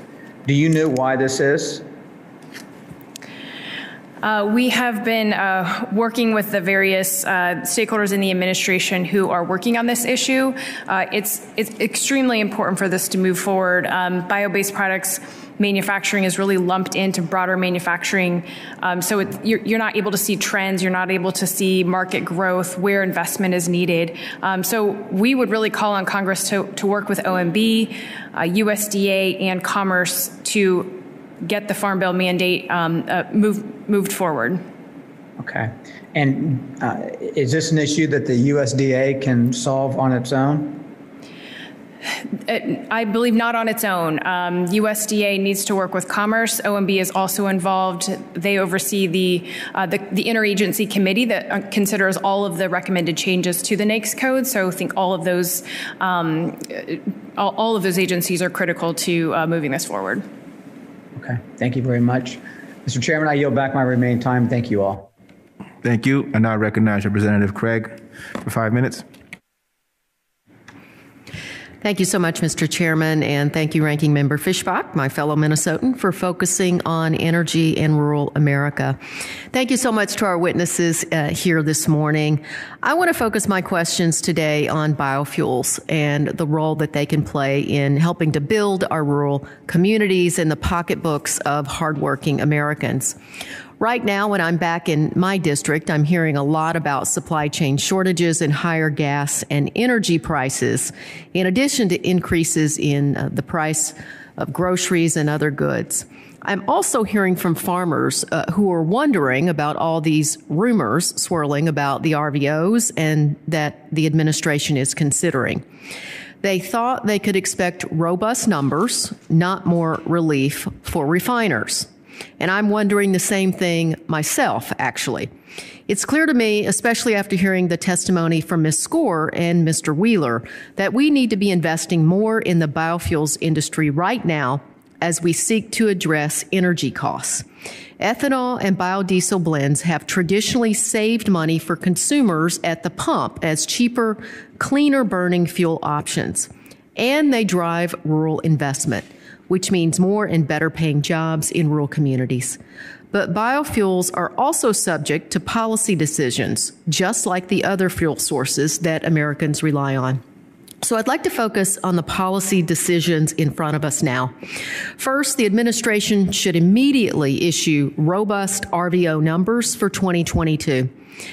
Do you know why this is? Uh, we have been uh, working with the various uh, stakeholders in the administration who are working on this issue. Uh, it's it's extremely important for this to move forward. Um, bio-based products manufacturing is really lumped into broader manufacturing. Um, so you're, you're, not able to see trends, you're not able to see market growth, where investment is needed. Um, so we would really call on Congress to, to work with OMB, uh, USDA, and Commerce to get the Farm Bill mandate um, uh, move, moved forward. Okay. And uh, is this an issue that the USDA can solve on its own? I believe not on its own. Um, USDA needs to work with Commerce. OMB is also involved. They oversee the uh, the, the, interagency committee that uh, considers all of the recommended changes to the NAICS code. So I think all of those um, all, all, of those agencies are critical to uh, moving this forward. Okay, thank you very much, Mr. Chairman. I yield back my remaining time. Thank you all. Thank you, and now I recognize Representative Craig for five minutes. Thank you so much, Mr. Chairman, and thank you, Ranking Member Fischbach, my fellow Minnesotan, for focusing on energy in rural America. Thank you so much to our witnesses uh, here this morning. I want to focus my questions today on biofuels and the role that they can play in helping to build our rural communities and the pocketbooks of hardworking Americans. Right now, when I'm back in my district, I'm hearing a lot about supply chain shortages and higher gas and energy prices, in addition to increases in uh, the price of groceries and other goods. I'm also hearing from farmers uh, who are wondering about all these rumors swirling about the RVOs and that the administration is considering. They thought they could expect robust numbers, not more relief for refiners. And I'm wondering the same thing myself, actually. It's clear to me, especially after hearing the testimony from Ms. Skor and Mr. Wheeler, that we need to be investing more in the biofuels industry right now as we seek to address energy costs. Ethanol and biodiesel blends have traditionally saved money for consumers at the pump as cheaper, cleaner burning fuel options. And they drive rural investment, which means more and better paying jobs in rural communities. But biofuels are also subject to policy decisions, just like the other fuel sources that Americans rely on. So I'd like to focus on the policy decisions in front of us now. First, the administration should immediately issue robust RVO numbers for 2022.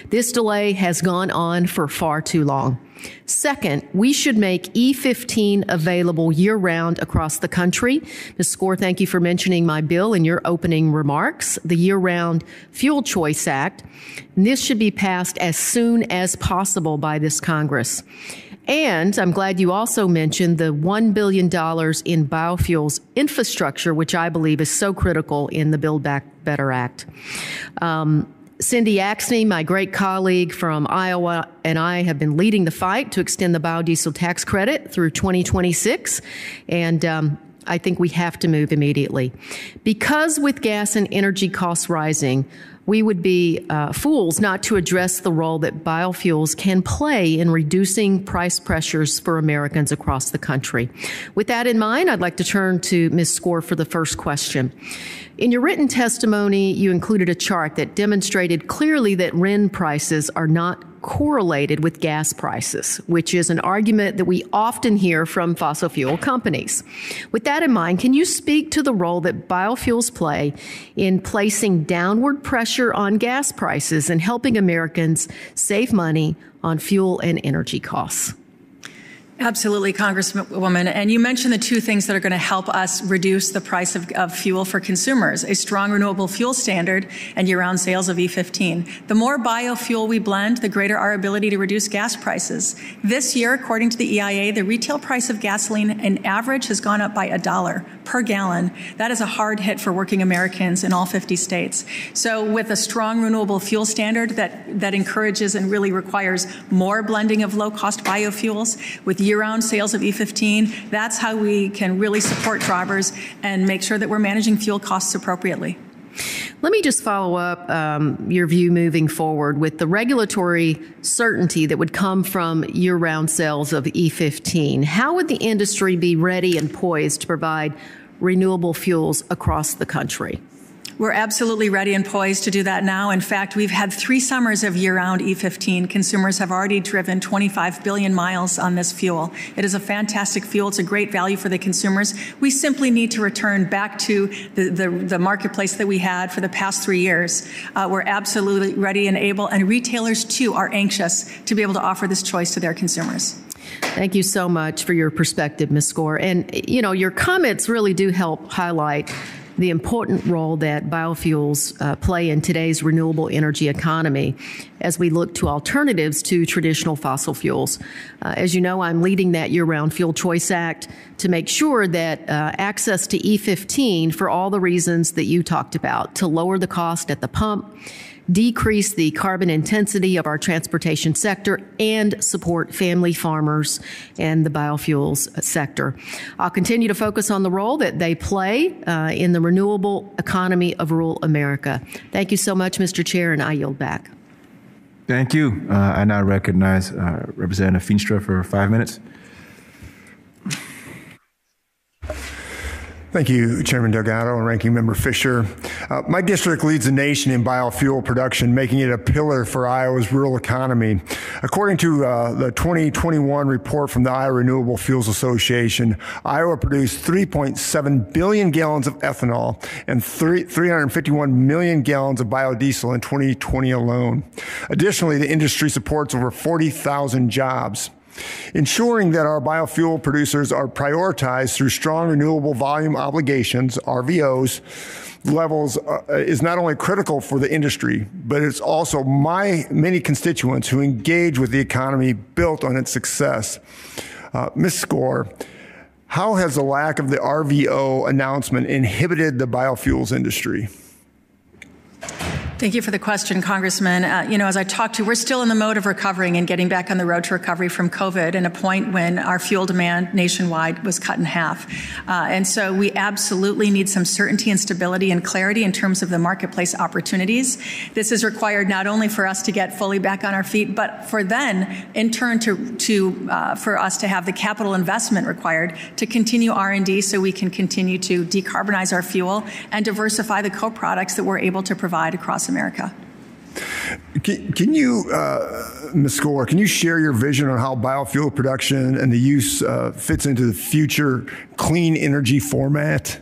This delay has gone on for far too long. Second, we should make E15 available year round across the country. Ms. Skor, thank you for mentioning my bill in your opening remarks, the Year Round Fuel Choice Act. And this should be passed as soon as possible by this Congress. And I'm glad you also mentioned the $1 billion in biofuels infrastructure, which I believe is so critical in the Build Back Better Act. Um, Cindy Axne, my great colleague from Iowa, and I have been leading the fight to extend the biodiesel tax credit through 2026. And um, I think we have to move immediately. Because with gas and energy costs rising, we would be uh, fools not to address the role that biofuels can play in reducing price pressures for Americans across the country. With that in mind, I'd like to turn to Ms. Skor for the first question. In your written testimony, you included a chart that demonstrated clearly that RIN prices are not correlated with gas prices, which is an argument that we often hear from fossil fuel companies. With that in mind, can you speak to the role that biofuels play in placing downward pressure on gas prices and helping Americans save money on fuel and energy costs? Absolutely, Congresswoman. And you mentioned the two things that are going to help us reduce the price of, of, fuel for consumers a strong renewable fuel standard and year round sales of E15. The more biofuel we blend, the greater our ability to reduce gas prices. This year, according to the EIA, the retail price of gasoline in average has gone up by a dollar per gallon. That is a hard hit for working Americans in all 50 states. So, with a strong renewable fuel standard that, that encourages and really requires more blending of low cost biofuels with year round sales of E15. That's how we can really support drivers and make sure that we're managing fuel costs appropriately. Let me just follow up um, your view moving forward with the regulatory certainty that would come from year round sales of E15. How would the industry be ready and poised to provide renewable fuels across the country? We're absolutely ready and poised to do that now. In fact, we've had three summers of year round E15. Consumers have already driven 25 billion miles on this fuel. It is a fantastic fuel. It's a great value for the consumers. We simply need to return back to the, the, the marketplace that we had for the past three years. Uh, we're absolutely ready and able, and retailers too are anxious to be able to offer this choice to their consumers. Thank you so much for your perspective, Ms. Skor. And, you know, your comments really do help highlight the important role that biofuels uh, play in today's renewable energy economy as we look to alternatives to traditional fossil fuels. Uh, as you know, I'm leading that year round Fuel Choice Act to make sure that uh, access to E15 for all the reasons that you talked about, to lower the cost at the pump decrease the carbon intensity of our transportation sector, and support family farmers and the biofuels sector. I'll continue to focus on the role that they play uh, in the renewable economy of rural America. Thank you so much, Mr. Chair, and I yield back. Thank you. Uh, I now recognize uh, Representative Feenstra for five minutes. Thank you, Chairman Delgado and Ranking Member Fisher. Uh, my district leads the nation in biofuel production, making it a pillar for Iowa's rural economy. According to uh, the 2021 report from the Iowa Renewable Fuels Association, Iowa produced 3.7 billion gallons of ethanol and 351 million gallons of biodiesel in 2020 alone. Additionally, the industry supports over 40,000 jobs. Ensuring that our biofuel producers are prioritized through strong renewable volume obligations, RVOs, levels uh, is not only critical for the industry, but it's also my many constituents who engage with the economy built on its success. Uh, Ms. Skor, how has the lack of the RVO announcement inhibited the biofuels industry? Thank you for the question, Congressman. Uh, you know, as I talked to, we're still in the mode of recovering and getting back on the road to recovery from COVID and a point when our fuel demand nationwide was cut in half. Uh, and so we absolutely need some certainty and stability and clarity in terms of the marketplace opportunities. This is required not only for us to get fully back on our feet, but for then, in turn, to, to uh, for us to have the capital investment required to continue R&D so we can continue to decarbonize our fuel and diversify the co-products that we're able to provide across America. Can, can you, uh, Ms. Skor, can you share your vision on how biofuel production and the use uh, fits into the future clean energy format?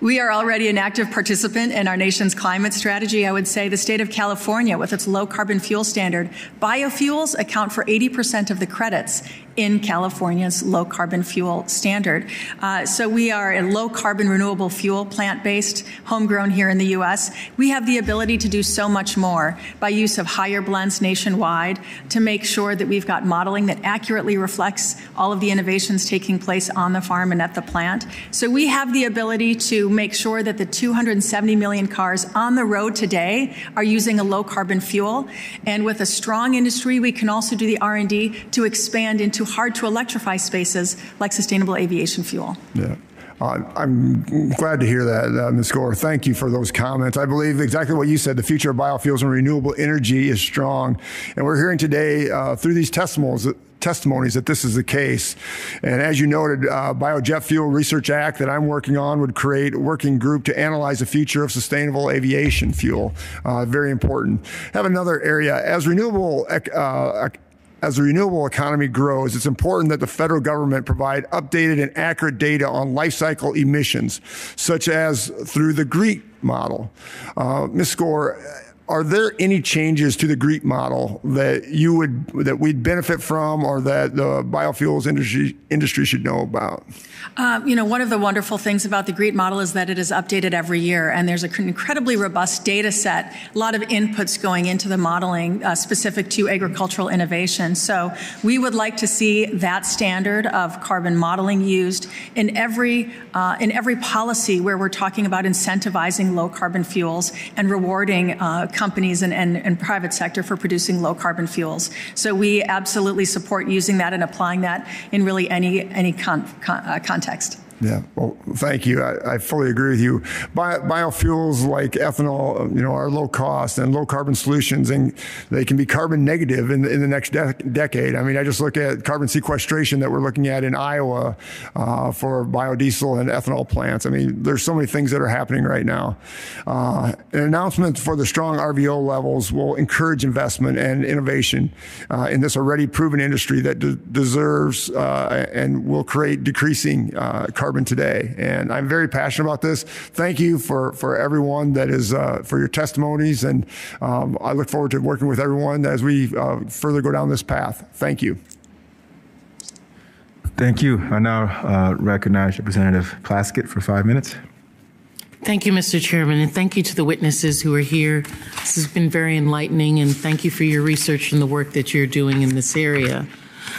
We are already an active participant in our nation's climate strategy. I would say the state of California, with its low carbon fuel standard, biofuels account for 80% of the credits in California's low carbon fuel standard. Uh, so we are a low carbon renewable fuel, plant based, homegrown here in the U.S. We have the ability to do so much more by use of higher blends nationwide to make sure that we've got modeling that accurately reflects all of the innovations taking place on the farm and at the plant. So we have the ability to make sure that the 270 million cars on the road today are using a low carbon fuel. And with a strong industry, we can also do the R&D to expand into hard to electrify spaces like sustainable aviation fuel. Yeah. Uh, I'm glad to hear that, uh, Ms. Skor. Thank you for those comments. I believe exactly what you said. The future of biofuels and renewable energy is strong. And we're hearing today uh, through these testimonies testimonies that this is the case. And as you noted, uh, Biojet Fuel Research Act that I'm working on would create a working group to analyze the future of sustainable aviation fuel. Uh, very important. Have another area as renewable uh, as the renewable economy grows, it's important that the federal government provide updated and accurate data on life cycle emissions, such as through the GREET model. Uh, Ms. Skor, are there any changes to the GREET model that you would that we'd benefit from, or that the biofuels industry industry should know about? Uh, you know, one of the wonderful things about the GREET model is that it is updated every year, and there's an incredibly robust data set, a lot of inputs going into the modeling uh, specific to agricultural innovation. So we would like to see that standard of carbon modeling used in every uh, in every policy where we're talking about incentivizing low carbon fuels and rewarding uh, companies and, and, and private sector for producing low carbon fuels. So we absolutely support using that and applying that in really any any con, con, uh, context. Yeah, well, thank you. I, I fully agree with you. Bio, biofuels like ethanol, you know, are low cost and low carbon solutions, and they can be carbon negative in, the, in the next de- decade. I mean, I just look at carbon sequestration that we're looking at in Iowa uh, for biodiesel and ethanol plants. I mean, there's so many things that are happening right now. Uh, an announcement for the strong RVO levels will encourage investment and innovation uh, in this already proven industry that de- deserves uh, and will create decreasing uh, carbon carbon today. And I'm very passionate about this. Thank you for, for everyone that is, uh, for your testimonies. And um, I look forward to working with everyone as we uh, further go down this path. Thank you. Thank you. I now uh, recognize Representative Plaskett for five minutes. Thank you, Mr. Chairman, and thank you to the witnesses who are here. This has been very enlightening, and thank you for your research and the work that you're doing in this area.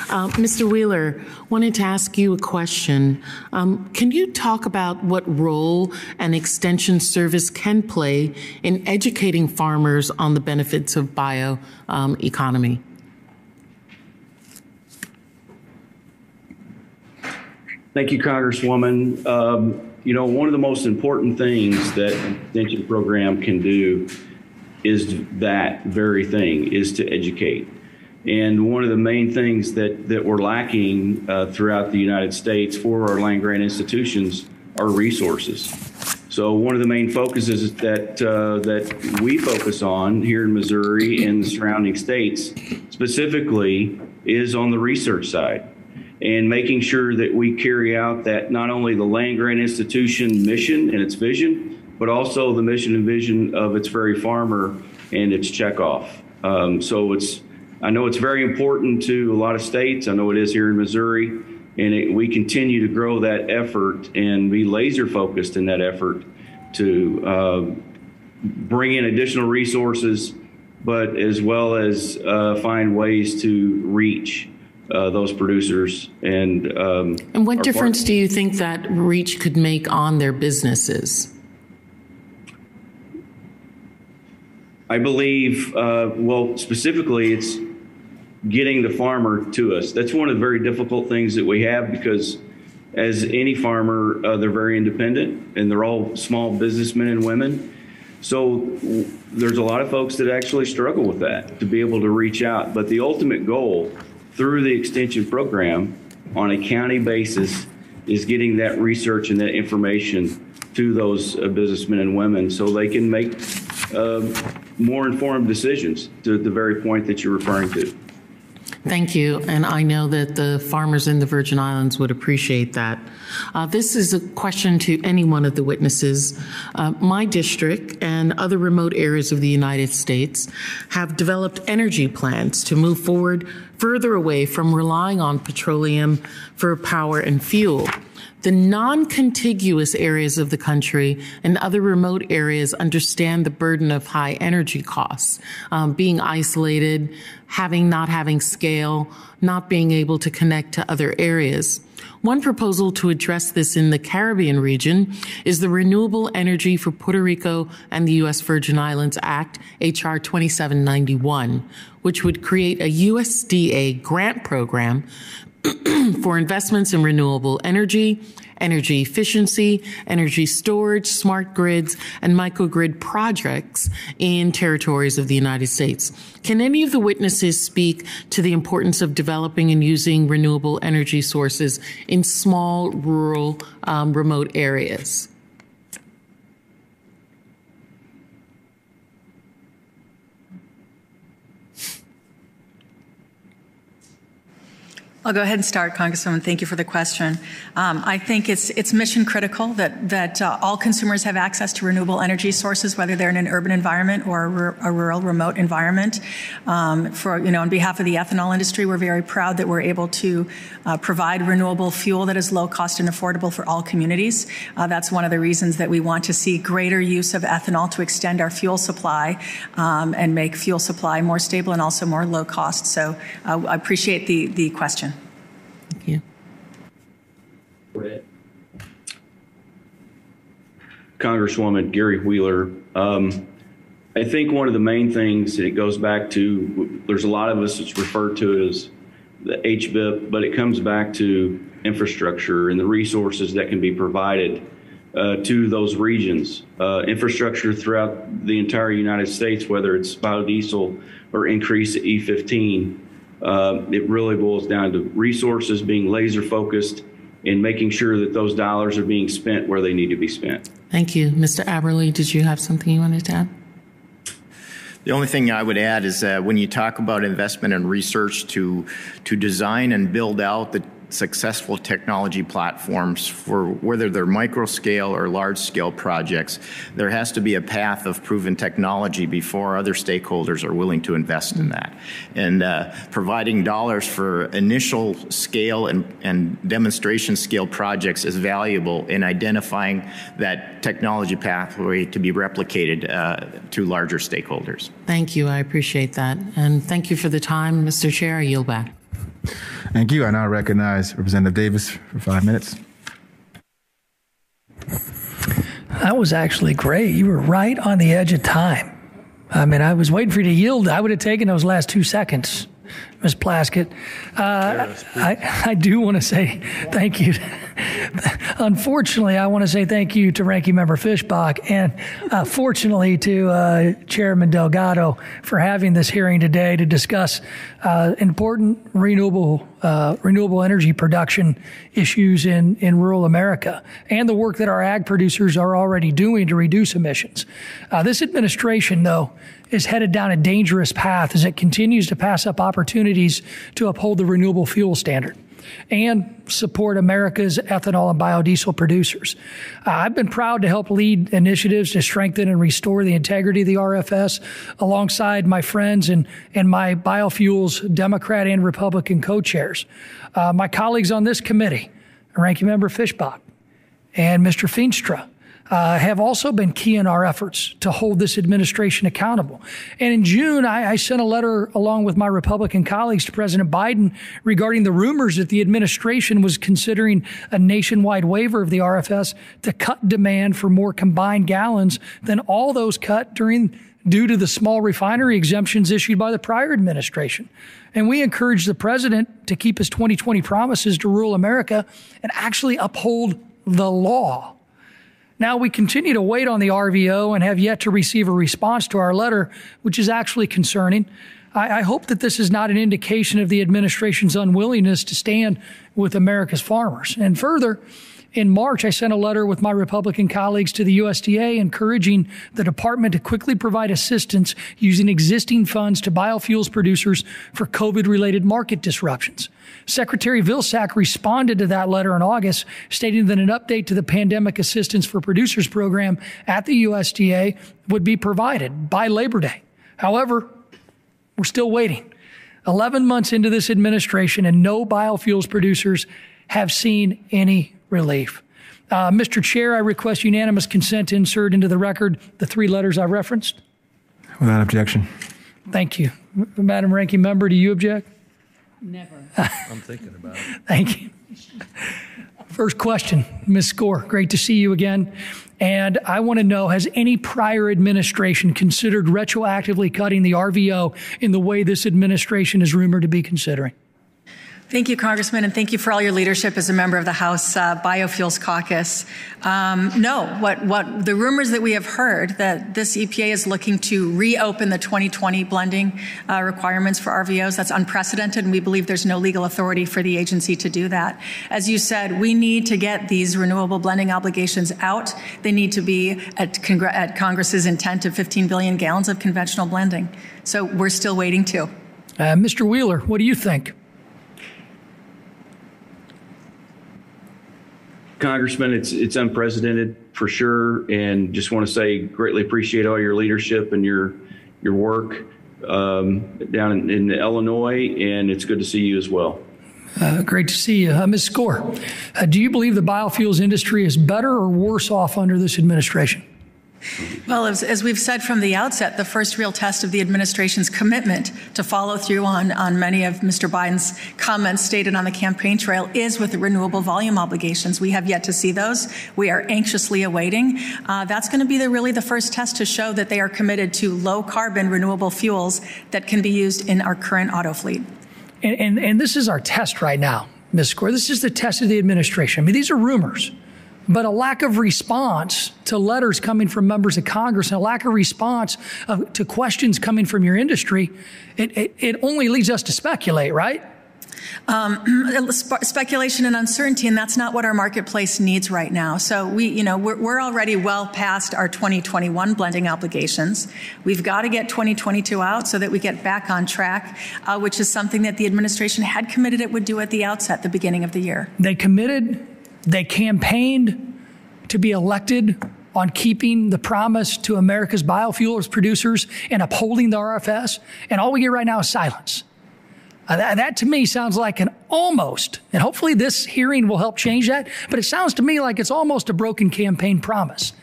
Uh, Mr. Wheeler, wanted to ask you a question. Um, can you talk about what role an extension service can play in educating farmers on the benefits of bioeconomy? um? Thank you, Congresswoman. Um, you know, one of the most important things that an extension program can do is that very thing, is to educate. And one of the main things that, that we're lacking uh, throughout the United States for our land grant institutions are resources. So one of the main focuses that uh, that we focus on here in Missouri and the surrounding states specifically is on the research side and making sure that we carry out that not only the land grant institution mission and its vision, but also the mission and vision of its very farmer and its checkoff. Um, so it's I know it's very important to a lot of states. I know it is here in Missouri, and it, we continue to grow that effort and be laser focused in that effort to uh, bring in additional resources, but as well as uh, find ways to reach uh, those producers and. Um, and what difference do you think that reach could make on their businesses? I believe, uh, well, specifically, it's getting the farmer to us. That's one of the very difficult things that we have because, as any farmer, uh, they're very independent and they're all small businessmen and women. So there's a lot of folks that actually struggle with that to be able to reach out. But the ultimate goal through the extension program on a county basis is getting that research and that information to those uh, businessmen and women so they can make uh, more informed decisions to the very point that you're referring to. Thank you. And I know that the farmers in the Virgin Islands would appreciate that. Uh, this is a question to any one of the witnesses. Uh, my district and other remote areas of the United States have developed energy plans to move forward further away from relying on petroleum for power and fuel. The non contiguous areas of the country and other remote areas understand the burden of high energy costs, um, being isolated, having not having scale, not being able to connect to other areas. One proposal to address this in the Caribbean region is the Renewable Energy for Puerto Rico and the U.S. Virgin Islands Act, H.R. 2791, which would create a USDA grant program <clears throat> for investments in renewable energy, energy efficiency, energy storage, smart grids, and microgrid projects in territories of the United States. Can any of the witnesses speak to the importance of developing and using renewable energy sources in small, rural, um, remote areas? I'll go ahead and start, Congresswoman. Thank you for the question. Um, I think it's it's mission critical that that uh, all consumers have access to renewable energy sources, whether they're in an urban environment or a, a rural, remote environment. Um, for you know, on behalf of the ethanol industry, we're very proud that we're able to uh, provide renewable fuel that is low cost and affordable for all communities. Uh, that's one of the reasons that we want to see greater use of ethanol to extend our fuel supply um, and make fuel supply more stable and also more low cost. So uh, I appreciate the the question. Congresswoman Gary Wheeler, um, I think one of the main things, and it goes back to, there's a lot of us that's referred to as the HBIP, but it comes back to infrastructure and the resources that can be provided uh, to those regions. Uh, infrastructure throughout the entire United States, whether it's biodiesel or increase at E15, uh, it really boils down to resources being laser focused and making sure that those dollars are being spent where they need to be spent. Thank you. Mr. Aberle, did you have something you wanted to add? The only thing I would add is that when you talk about investment and research to to design and build out the successful technology platforms for whether they're micro scale or large scale projects, there has to be a path of proven technology before other stakeholders are willing to invest in that. And uh, providing dollars for initial scale and, and demonstration scale projects is valuable in identifying that technology pathway to be replicated uh, to larger stakeholders. Thank you. I appreciate that. And thank you for the time. Mr. Chair, I yield back. Thank you. I now recognize Representative Davis for five minutes. That was actually great. You were right on the edge of time. I mean, I was waiting for you to yield. I would have taken those last two seconds, Ms. Plaskett. Uh, I, I do want to say thank you. Unfortunately, I want to say thank you to Ranking Member Fischbach and uh, fortunately to uh, Chairman Delgado for having this hearing today to discuss uh, important renewable uh, renewable energy production issues in, in rural America and the work that our ag producers are already doing to reduce emissions. Uh, this administration, though, is headed down a dangerous path as it continues to pass up opportunities to uphold the renewable fuel standard. and support America's ethanol and biodiesel producers. Uh, I've been proud to help lead initiatives to strengthen and restore the integrity of the RFS alongside my friends and, and my biofuels Democrat and Republican co chairs. Uh, my colleagues on this committee, Ranking Member Fischbach and Mr. Feenstra, uh, have also been key in our efforts to hold this administration accountable. And in June, I, I, sent a letter along with my Republican colleagues to President Biden regarding the rumors that the administration was considering a nationwide waiver of the RFS to cut demand for more combined gallons than all those cut during due to the small refinery exemptions issued by the prior administration. And we encourage the president to keep his 2020 promises to rule America and actually uphold the law. Now, we continue to wait on the RVO and have yet to receive a response to our letter, which is actually concerning. I, I, hope that this is not an indication of the administration's unwillingness to stand with America's farmers. And further, in March, I sent a letter with my Republican colleagues to the USDA encouraging the department to quickly provide assistance using existing funds to biofuels producers for COVID related market disruptions. Secretary Vilsack responded to that letter in August, stating that an update to the Pandemic Assistance for Producers program at the USDA would be provided by Labor Day. However, we're still waiting. 11 months into this administration, and no biofuels producers have seen any relief. Uh, Mr. Chair, I request unanimous consent to insert into the record the three letters I referenced. Without objection. Thank you. Madam Ranking Member, do you object? Never. I'm thinking about it. <laughs> Thank you. First question, Ms. Skor, great to see you again. And I want to know has any prior administration considered retroactively cutting the RVO in the way this administration is rumored to be considering? Thank you, Congressman, and thank you for all your leadership as a member of the House uh, Biofuels Caucus. Um, no, what, what the rumors that we have heard that this EPA is looking to reopen the 2020 blending uh, requirements for RVOs, that's unprecedented, and we believe there's no legal authority for the agency to do that. As you said, we need to get these renewable blending obligations out. They need to be at, Congre- at Congress's intent of 15 billion gallons of conventional blending. So we're still waiting too. Uh, Mr. Wheeler, what do you think? Congressman, it's it's unprecedented for sure, and just want to say greatly appreciate all your leadership and your your work um, down in, in, Illinois, and it's good to see you as well. Uh, great to see you, uh, Ms. Skor. Uh, do you believe the biofuels industry is better or worse off under this administration? Well, as, as, we've said from the outset, the first real test of the administration's commitment to follow through on, on many of Mr. Biden's comments stated on the campaign trail is with the renewable volume obligations. We have yet to see those. We are anxiously awaiting. Uh, that's going to be the, really the first test to show that they are committed to low carbon renewable fuels that can be used in our current auto fleet. And, and, and this is our test right now, Ms. Skor. This is the test of the administration. I mean, these are rumors. But a lack of response to letters coming from members of Congress and a lack of response of, to questions coming from your industry, it, it, it only leads us to speculate, right? Um, <clears throat> speculation and uncertainty, and that's not what our marketplace needs right now. So we, you know, we're, we're already well past our 2021 blending obligations. We've got to get 2022 out so that we get back on track, uh, which is something that the administration had committed it would do at the outset, the beginning of the year. They committed they campaigned to be elected on keeping the promise to America's biofuels producers and upholding the RFS. And all we get right now is silence. Uh, that, that, to me sounds like an almost, and hopefully this hearing will help change that, but it sounds to me like it's almost a broken campaign promise.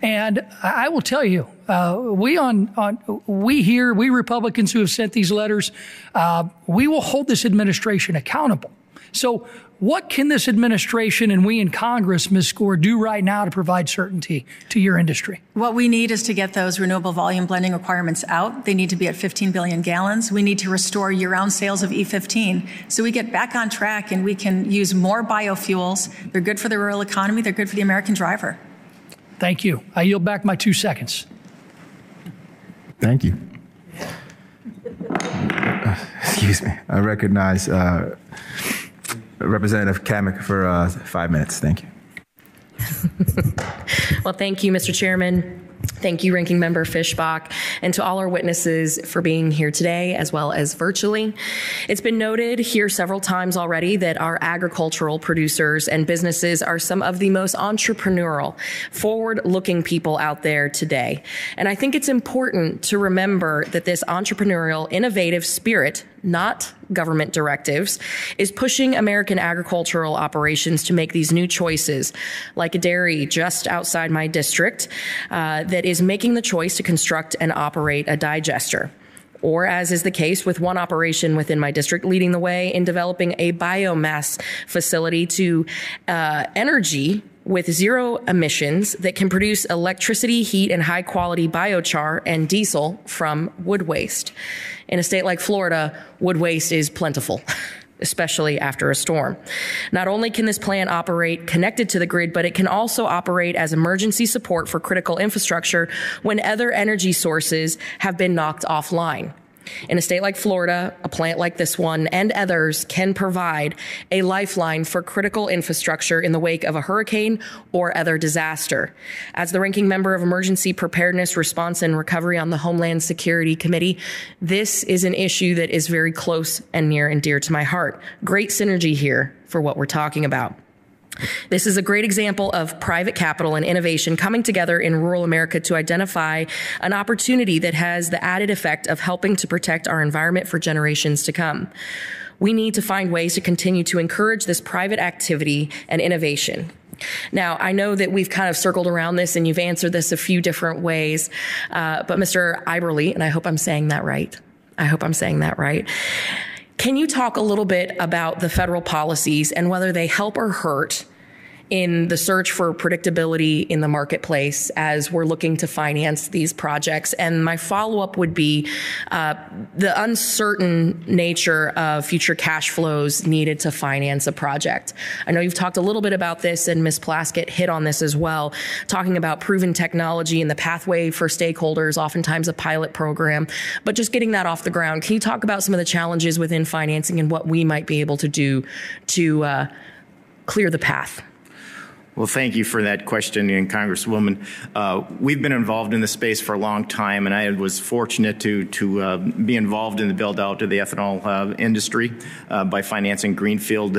And I will tell you, uh, we on, on we here, we Republicans who have sent these letters, uh, we will hold this administration accountable. So what can this administration and we in Congress, Ms. Skor, do right now to provide certainty to your industry? What we need is to get those renewable volume blending requirements out. They need to be at 15 billion gallons. We need to restore year round sales of E15 so we get back on track and we can use more biofuels. They're good for the rural economy, they're good for the American driver. Thank you. I yield back my two seconds. Thank you. <laughs> excuse me. I recognize. Uh, Representative Cammack for uh, five minutes. Thank you. <laughs> well, thank you, Mr. Chairman. Thank you, Ranking Member Fischbach, and to all our witnesses for being here today as well as virtually. It's been noted here several times already that our agricultural producers and businesses are some of the most entrepreneurial, forward looking people out there today. And I think it's important to remember that this entrepreneurial, innovative spirit not government directives, is pushing American agricultural operations to make these new choices, like a dairy just outside my district uh, that is making the choice to construct and operate a digester or as is the case with one operation within my district, leading the way in developing a biomass facility to uh, energy with zero emissions that can produce electricity, heat, and high quality biochar and diesel from wood waste. In a state like Florida, wood waste is plentiful. <laughs> especially after a storm. Not only can this plant operate connected to the grid, but it can also operate as emergency support for critical infrastructure when other energy sources have been knocked offline. In a state like Florida, a plant like this one and others can provide a lifeline for critical infrastructure in the wake of a hurricane or other disaster. As the ranking member of Emergency Preparedness, Response, and Recovery on the Homeland Security Committee, this is an issue that is very close and near and dear to my heart. Great synergy here for what we're talking about. This is a great example of private capital and innovation coming together in rural America to identify an opportunity that has the added effect of helping to protect our environment for generations to come. We need to find ways to continue to encourage this private activity and innovation. Now, I know that we've kind of circled around this and you've answered this a few different ways, uh, but Mr. Eberle, and I hope I'm saying that right. I hope I'm saying that right. Can you talk a little bit about the federal policies and whether they help or hurt in the search for predictability in the marketplace as we're looking to finance these projects. And my follow up would be uh, the uncertain nature of future cash flows needed to finance a project. I know you've talked a little bit about this, and Ms. Plaskett hit on this as well, talking about proven technology and the pathway for stakeholders, oftentimes a pilot program, but just getting that off the ground. Can you talk about some of the challenges within financing and what we might be able to do to uh, clear the path? Well, thank you for that question, and Congresswoman. Uh, we've been involved in the space for a long time, and I was fortunate to to uh, be involved in the build out of the ethanol uh, industry uh, by financing greenfield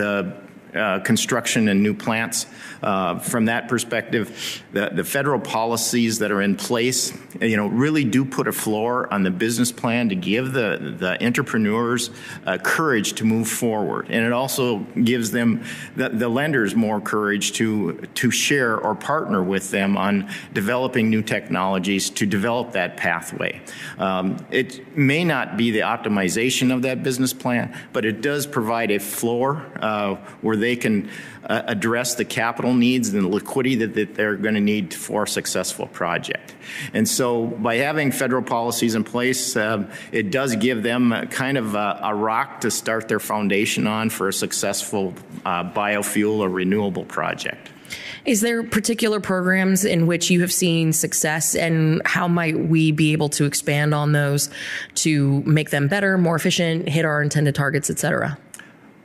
uh, construction and new plants. Uh, from that perspective, the, the, federal policies that are in place, you know, really do put a floor on the business plan to give the, the entrepreneurs uh, courage to move forward. And it also gives them, the, the, lenders, more courage to, to share or partner with them on developing new technologies to develop that pathway. Um, it may not be the optimization of that business plan, but it does provide a floor uh, where they can uh, address the capital needs and the liquidity that, that they're going to need for a successful project. And so by having federal policies in place, uh, it does give them kind of a, a, rock to start their foundation on for a successful uh, biofuel or renewable project. Is there particular programs in which you have seen success, and how might we be able to expand on those to make them better, more efficient, hit our intended targets, et cetera?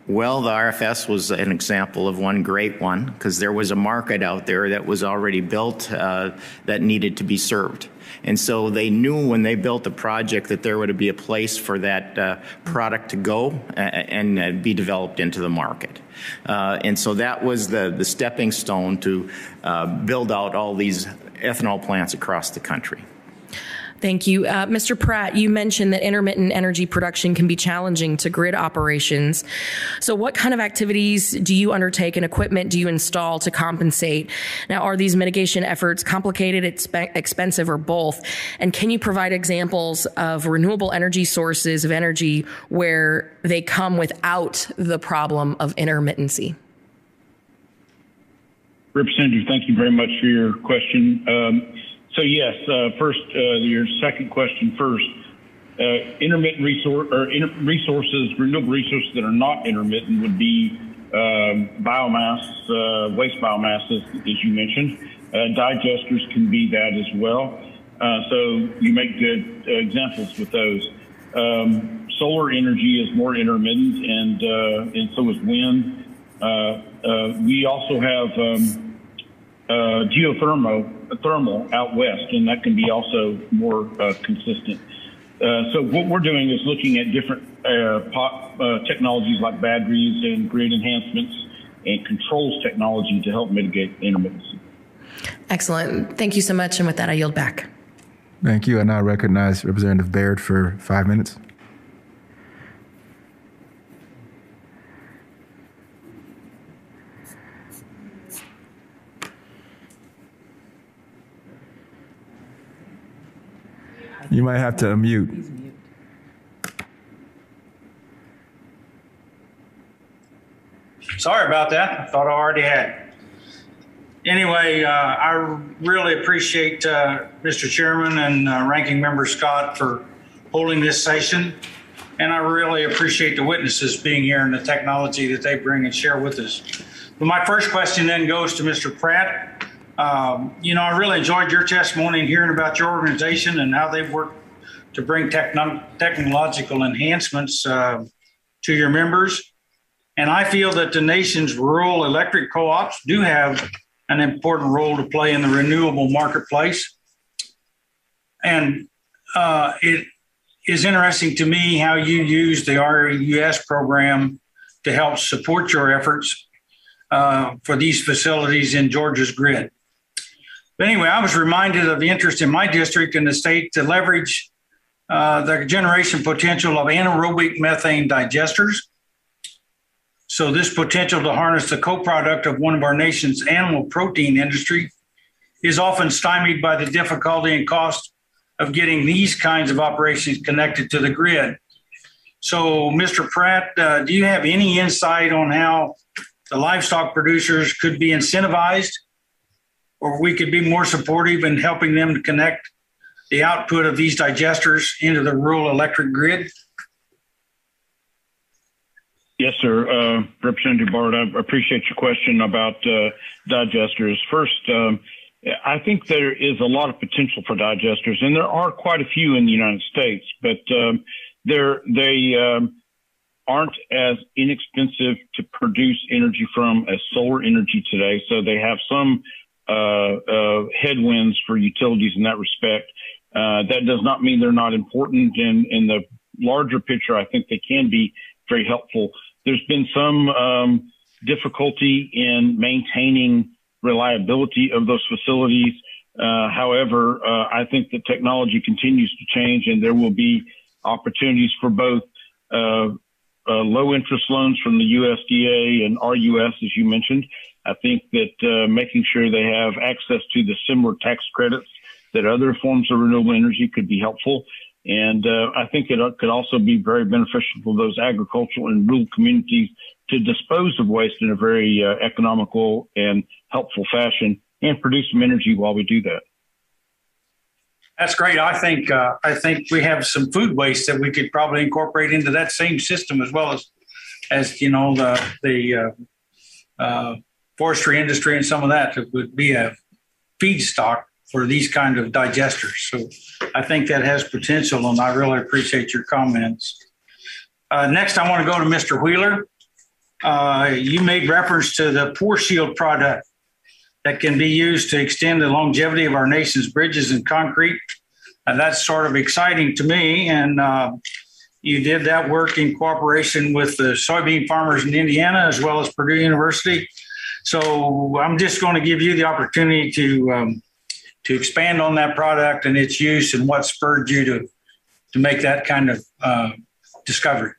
Well, the RFS was an example of one great one because there was a market out there that was already built uh, that needed to be served. And so they knew when they built the project that there would be a place for that uh, product to go and, and uh, be developed into the market. Uh, and so that was the, the stepping stone to uh, build out all these ethanol plants across the country. Thank you. Uh, Mr. Pratt, you mentioned that intermittent energy production can be challenging to grid operations. So, what kind of activities do you undertake and equipment do you install to compensate? Now, are these mitigation efforts complicated, exp- expensive, or both? And can you provide examples of renewable energy sources of energy where they come without the problem of intermittency? Representative, thank you very much for your question. Um, so yes, uh, first, uh, your second question first. Uh, intermittent resource or inter- resources, renewable resources that are not intermittent would be um, biomass, uh, waste biomass, as, as you mentioned. Uh, digesters can be that as well. Uh, so you make good examples with those. Um, solar energy is more intermittent, and and so is wind. we also have um, uh, geothermal thermal out west, and that can be also more uh, consistent. Uh, so what we're doing is looking at different uh, pop, uh, technologies like batteries and grid enhancements and controls technology to help mitigate intermittency. Excellent. Thank you so much. And with that, I yield back. Thank you. And I recognize Representative Baird for five minutes. You might have to unmute. Sorry about that. I thought I already had. Anyway, uh, I really appreciate uh, Mr. Chairman and uh, Ranking Member Scott for holding this session. And I really appreciate the witnesses being here and the technology that they bring and share with us. But my first question then goes to Mr. Pratt. Um, you know, I really enjoyed your testimony and hearing about your organization and how they've worked to bring techno- technological enhancements uh, to your members. And I feel that the nation's rural electric co ops do have an important role to play in the renewable marketplace. And uh, it is interesting to me how you use the RUS program to help support your efforts uh, for these facilities in Georgia's grid. But anyway, I was reminded of the interest in my district and the state to leverage uh, the generation potential of anaerobic methane digesters so this potential to harness the co-product of one of our nation's animal protein industry is often stymied by the difficulty and cost of getting these kinds of operations connected to the grid. So, Mr. Pratt, uh, do you have any insight on how the livestock producers could be incentivized or we could be more supportive in helping them to connect the output of these digesters into the rural electric grid? Yes, sir. Uh, Representative Baird, I appreciate your question about uh, digesters. First, um, I think there is a lot of potential for digesters, and there are quite a few in the United States, but um, they're, they um, aren't as inexpensive to produce energy from as solar energy today. So they have some headwinds for utilities in that respect. Uh, that does not mean they're not important. And in the larger picture, I think they can be very helpful. There's been some um, difficulty in maintaining reliability of those facilities. Uh, however, uh, I think the technology continues to change, and there will be opportunities for both uh, uh low interest loans from the USDA and RUS, as you mentioned. I think that uh, making sure they have access to the similar tax credits that other forms of renewable energy could be helpful. And uh, I think it could also be very beneficial for those agricultural and rural communities to dispose of waste in a very uh, economical and helpful fashion and produce some energy while we do that. That's great. I think uh, I think we have some food waste that we could probably incorporate into that same system as well as as you know the the uh, uh, forestry industry and some of that would be a feedstock for these kind of digesters. So I think that has potential, and I really appreciate your comments. Uh, next, I want to go to Mr. Wheeler. Uh, you made reference to the Pore Shield product that can be used to extend the longevity of our nation's bridges and concrete. Uh, that's sort of exciting to me, and uh, you did that work in cooperation with the soybean farmers in Indiana as well as Purdue University. So I'm just going to give you the opportunity to um, to expand on that product and its use and what spurred you to to make that kind of uh, discovery.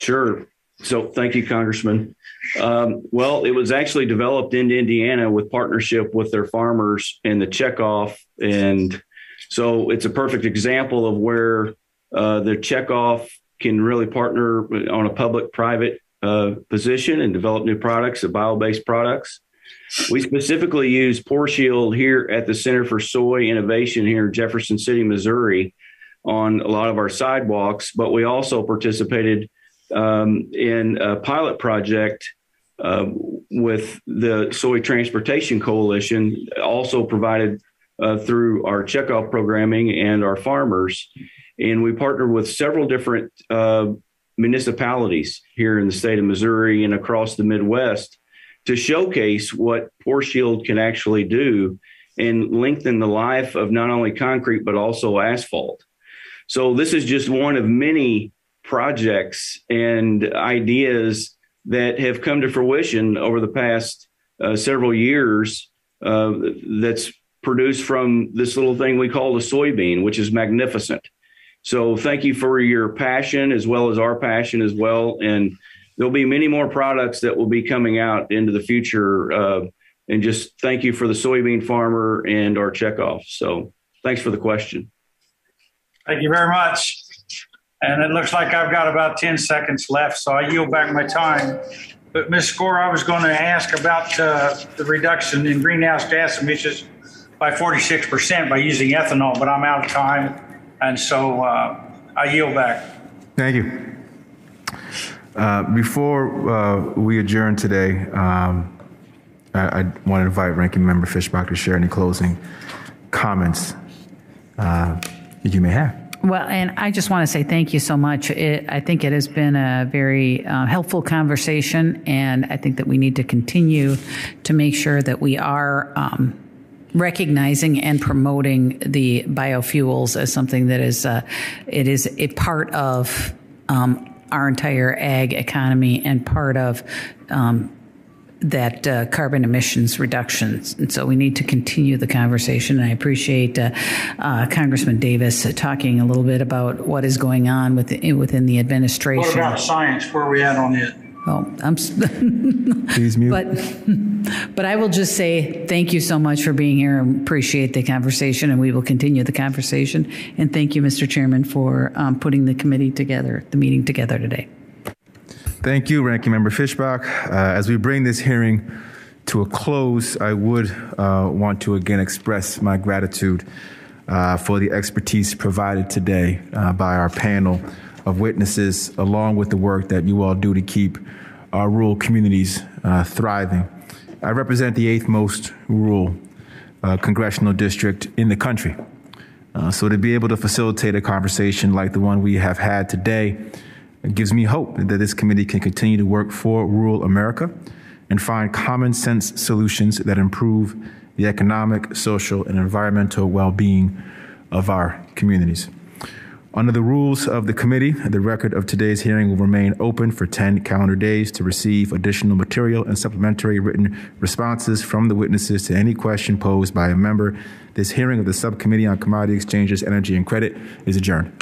Sure. So thank you, Congressman. Um, well, it was actually developed in Indiana with partnership with their farmers and the checkoff. And so it's a perfect example of where uh, the checkoff can really partner on a public private uh, position and develop new products, of bio based products. We specifically use Pore Shield here at the Center for Soy Innovation here in Jefferson City, Missouri, on a lot of our sidewalks. But we also participated um, in a pilot project uh, with the Soy Transportation Coalition, also provided uh, through our checkoff programming and our farmers. And we partnered with several different uh, municipalities here in the state of Missouri and across the Midwest to showcase what Pore Shield can actually do and lengthen the life of not only concrete but also asphalt. So this is just one of many projects and ideas that have come to fruition over the past uh, several years uh, that's produced from this little thing we call the soybean, which is magnificent. So thank you for your passion as well as our passion as well. And there'll be many more products that will be coming out into the future. Uh, and just thank you for the soybean farmer and our checkoff. So thanks for the question. Thank you very much. And it looks like I've got about 10 seconds left, so I yield back my time. But Ms. Skor, I was going to ask about uh, the reduction in greenhouse gas emissions by 46% by using ethanol, but I'm out of time. And so uh, I yield back. Thank you. Uh, before uh, we adjourn today, um, I, I, want to invite Ranking Member Fischbach to share any closing comments uh, that you may have. Well, and I just want to say thank you so much. It, I think it has been a very uh, helpful conversation, and I think that we need to continue to make sure that we are um, recognizing and promoting the biofuels as something that is uh, it is a part of um, our entire ag economy and part of um, that uh, carbon emissions reductions. And so we need to continue the conversation. And I appreciate uh, uh, Congressman Davis talking a little bit about what is going on within, within the administration. What about science? Where are we at on it? Oh, I'm. <laughs> Please mute. But, <laughs> but I will just say thank you so much for being here. and appreciate the conversation, and we will continue the conversation. And thank you, Mr. Chairman, for um, putting the committee together, the meeting together today. Thank you, Ranking Member Fischbach. Uh, as we bring this hearing to a close, I would uh, want to again express my gratitude uh, for the expertise provided today uh, by our panel of witnesses, along with the work that you all do to keep our rural communities uh, thriving. I represent the eighth most rural uh, congressional district in the country. so to be able to facilitate a conversation like the one we have had today, gives me hope that this committee can continue to work for rural America and find common sense solutions that improve the economic, social, and environmental well being of our communities. Under the rules of the committee, the record of today's hearing will remain open for 10 calendar days to receive additional material and supplementary written responses from the witnesses to any question posed by a member. This hearing of the Subcommittee on Commodity Exchanges, Energy, and Credit is adjourned.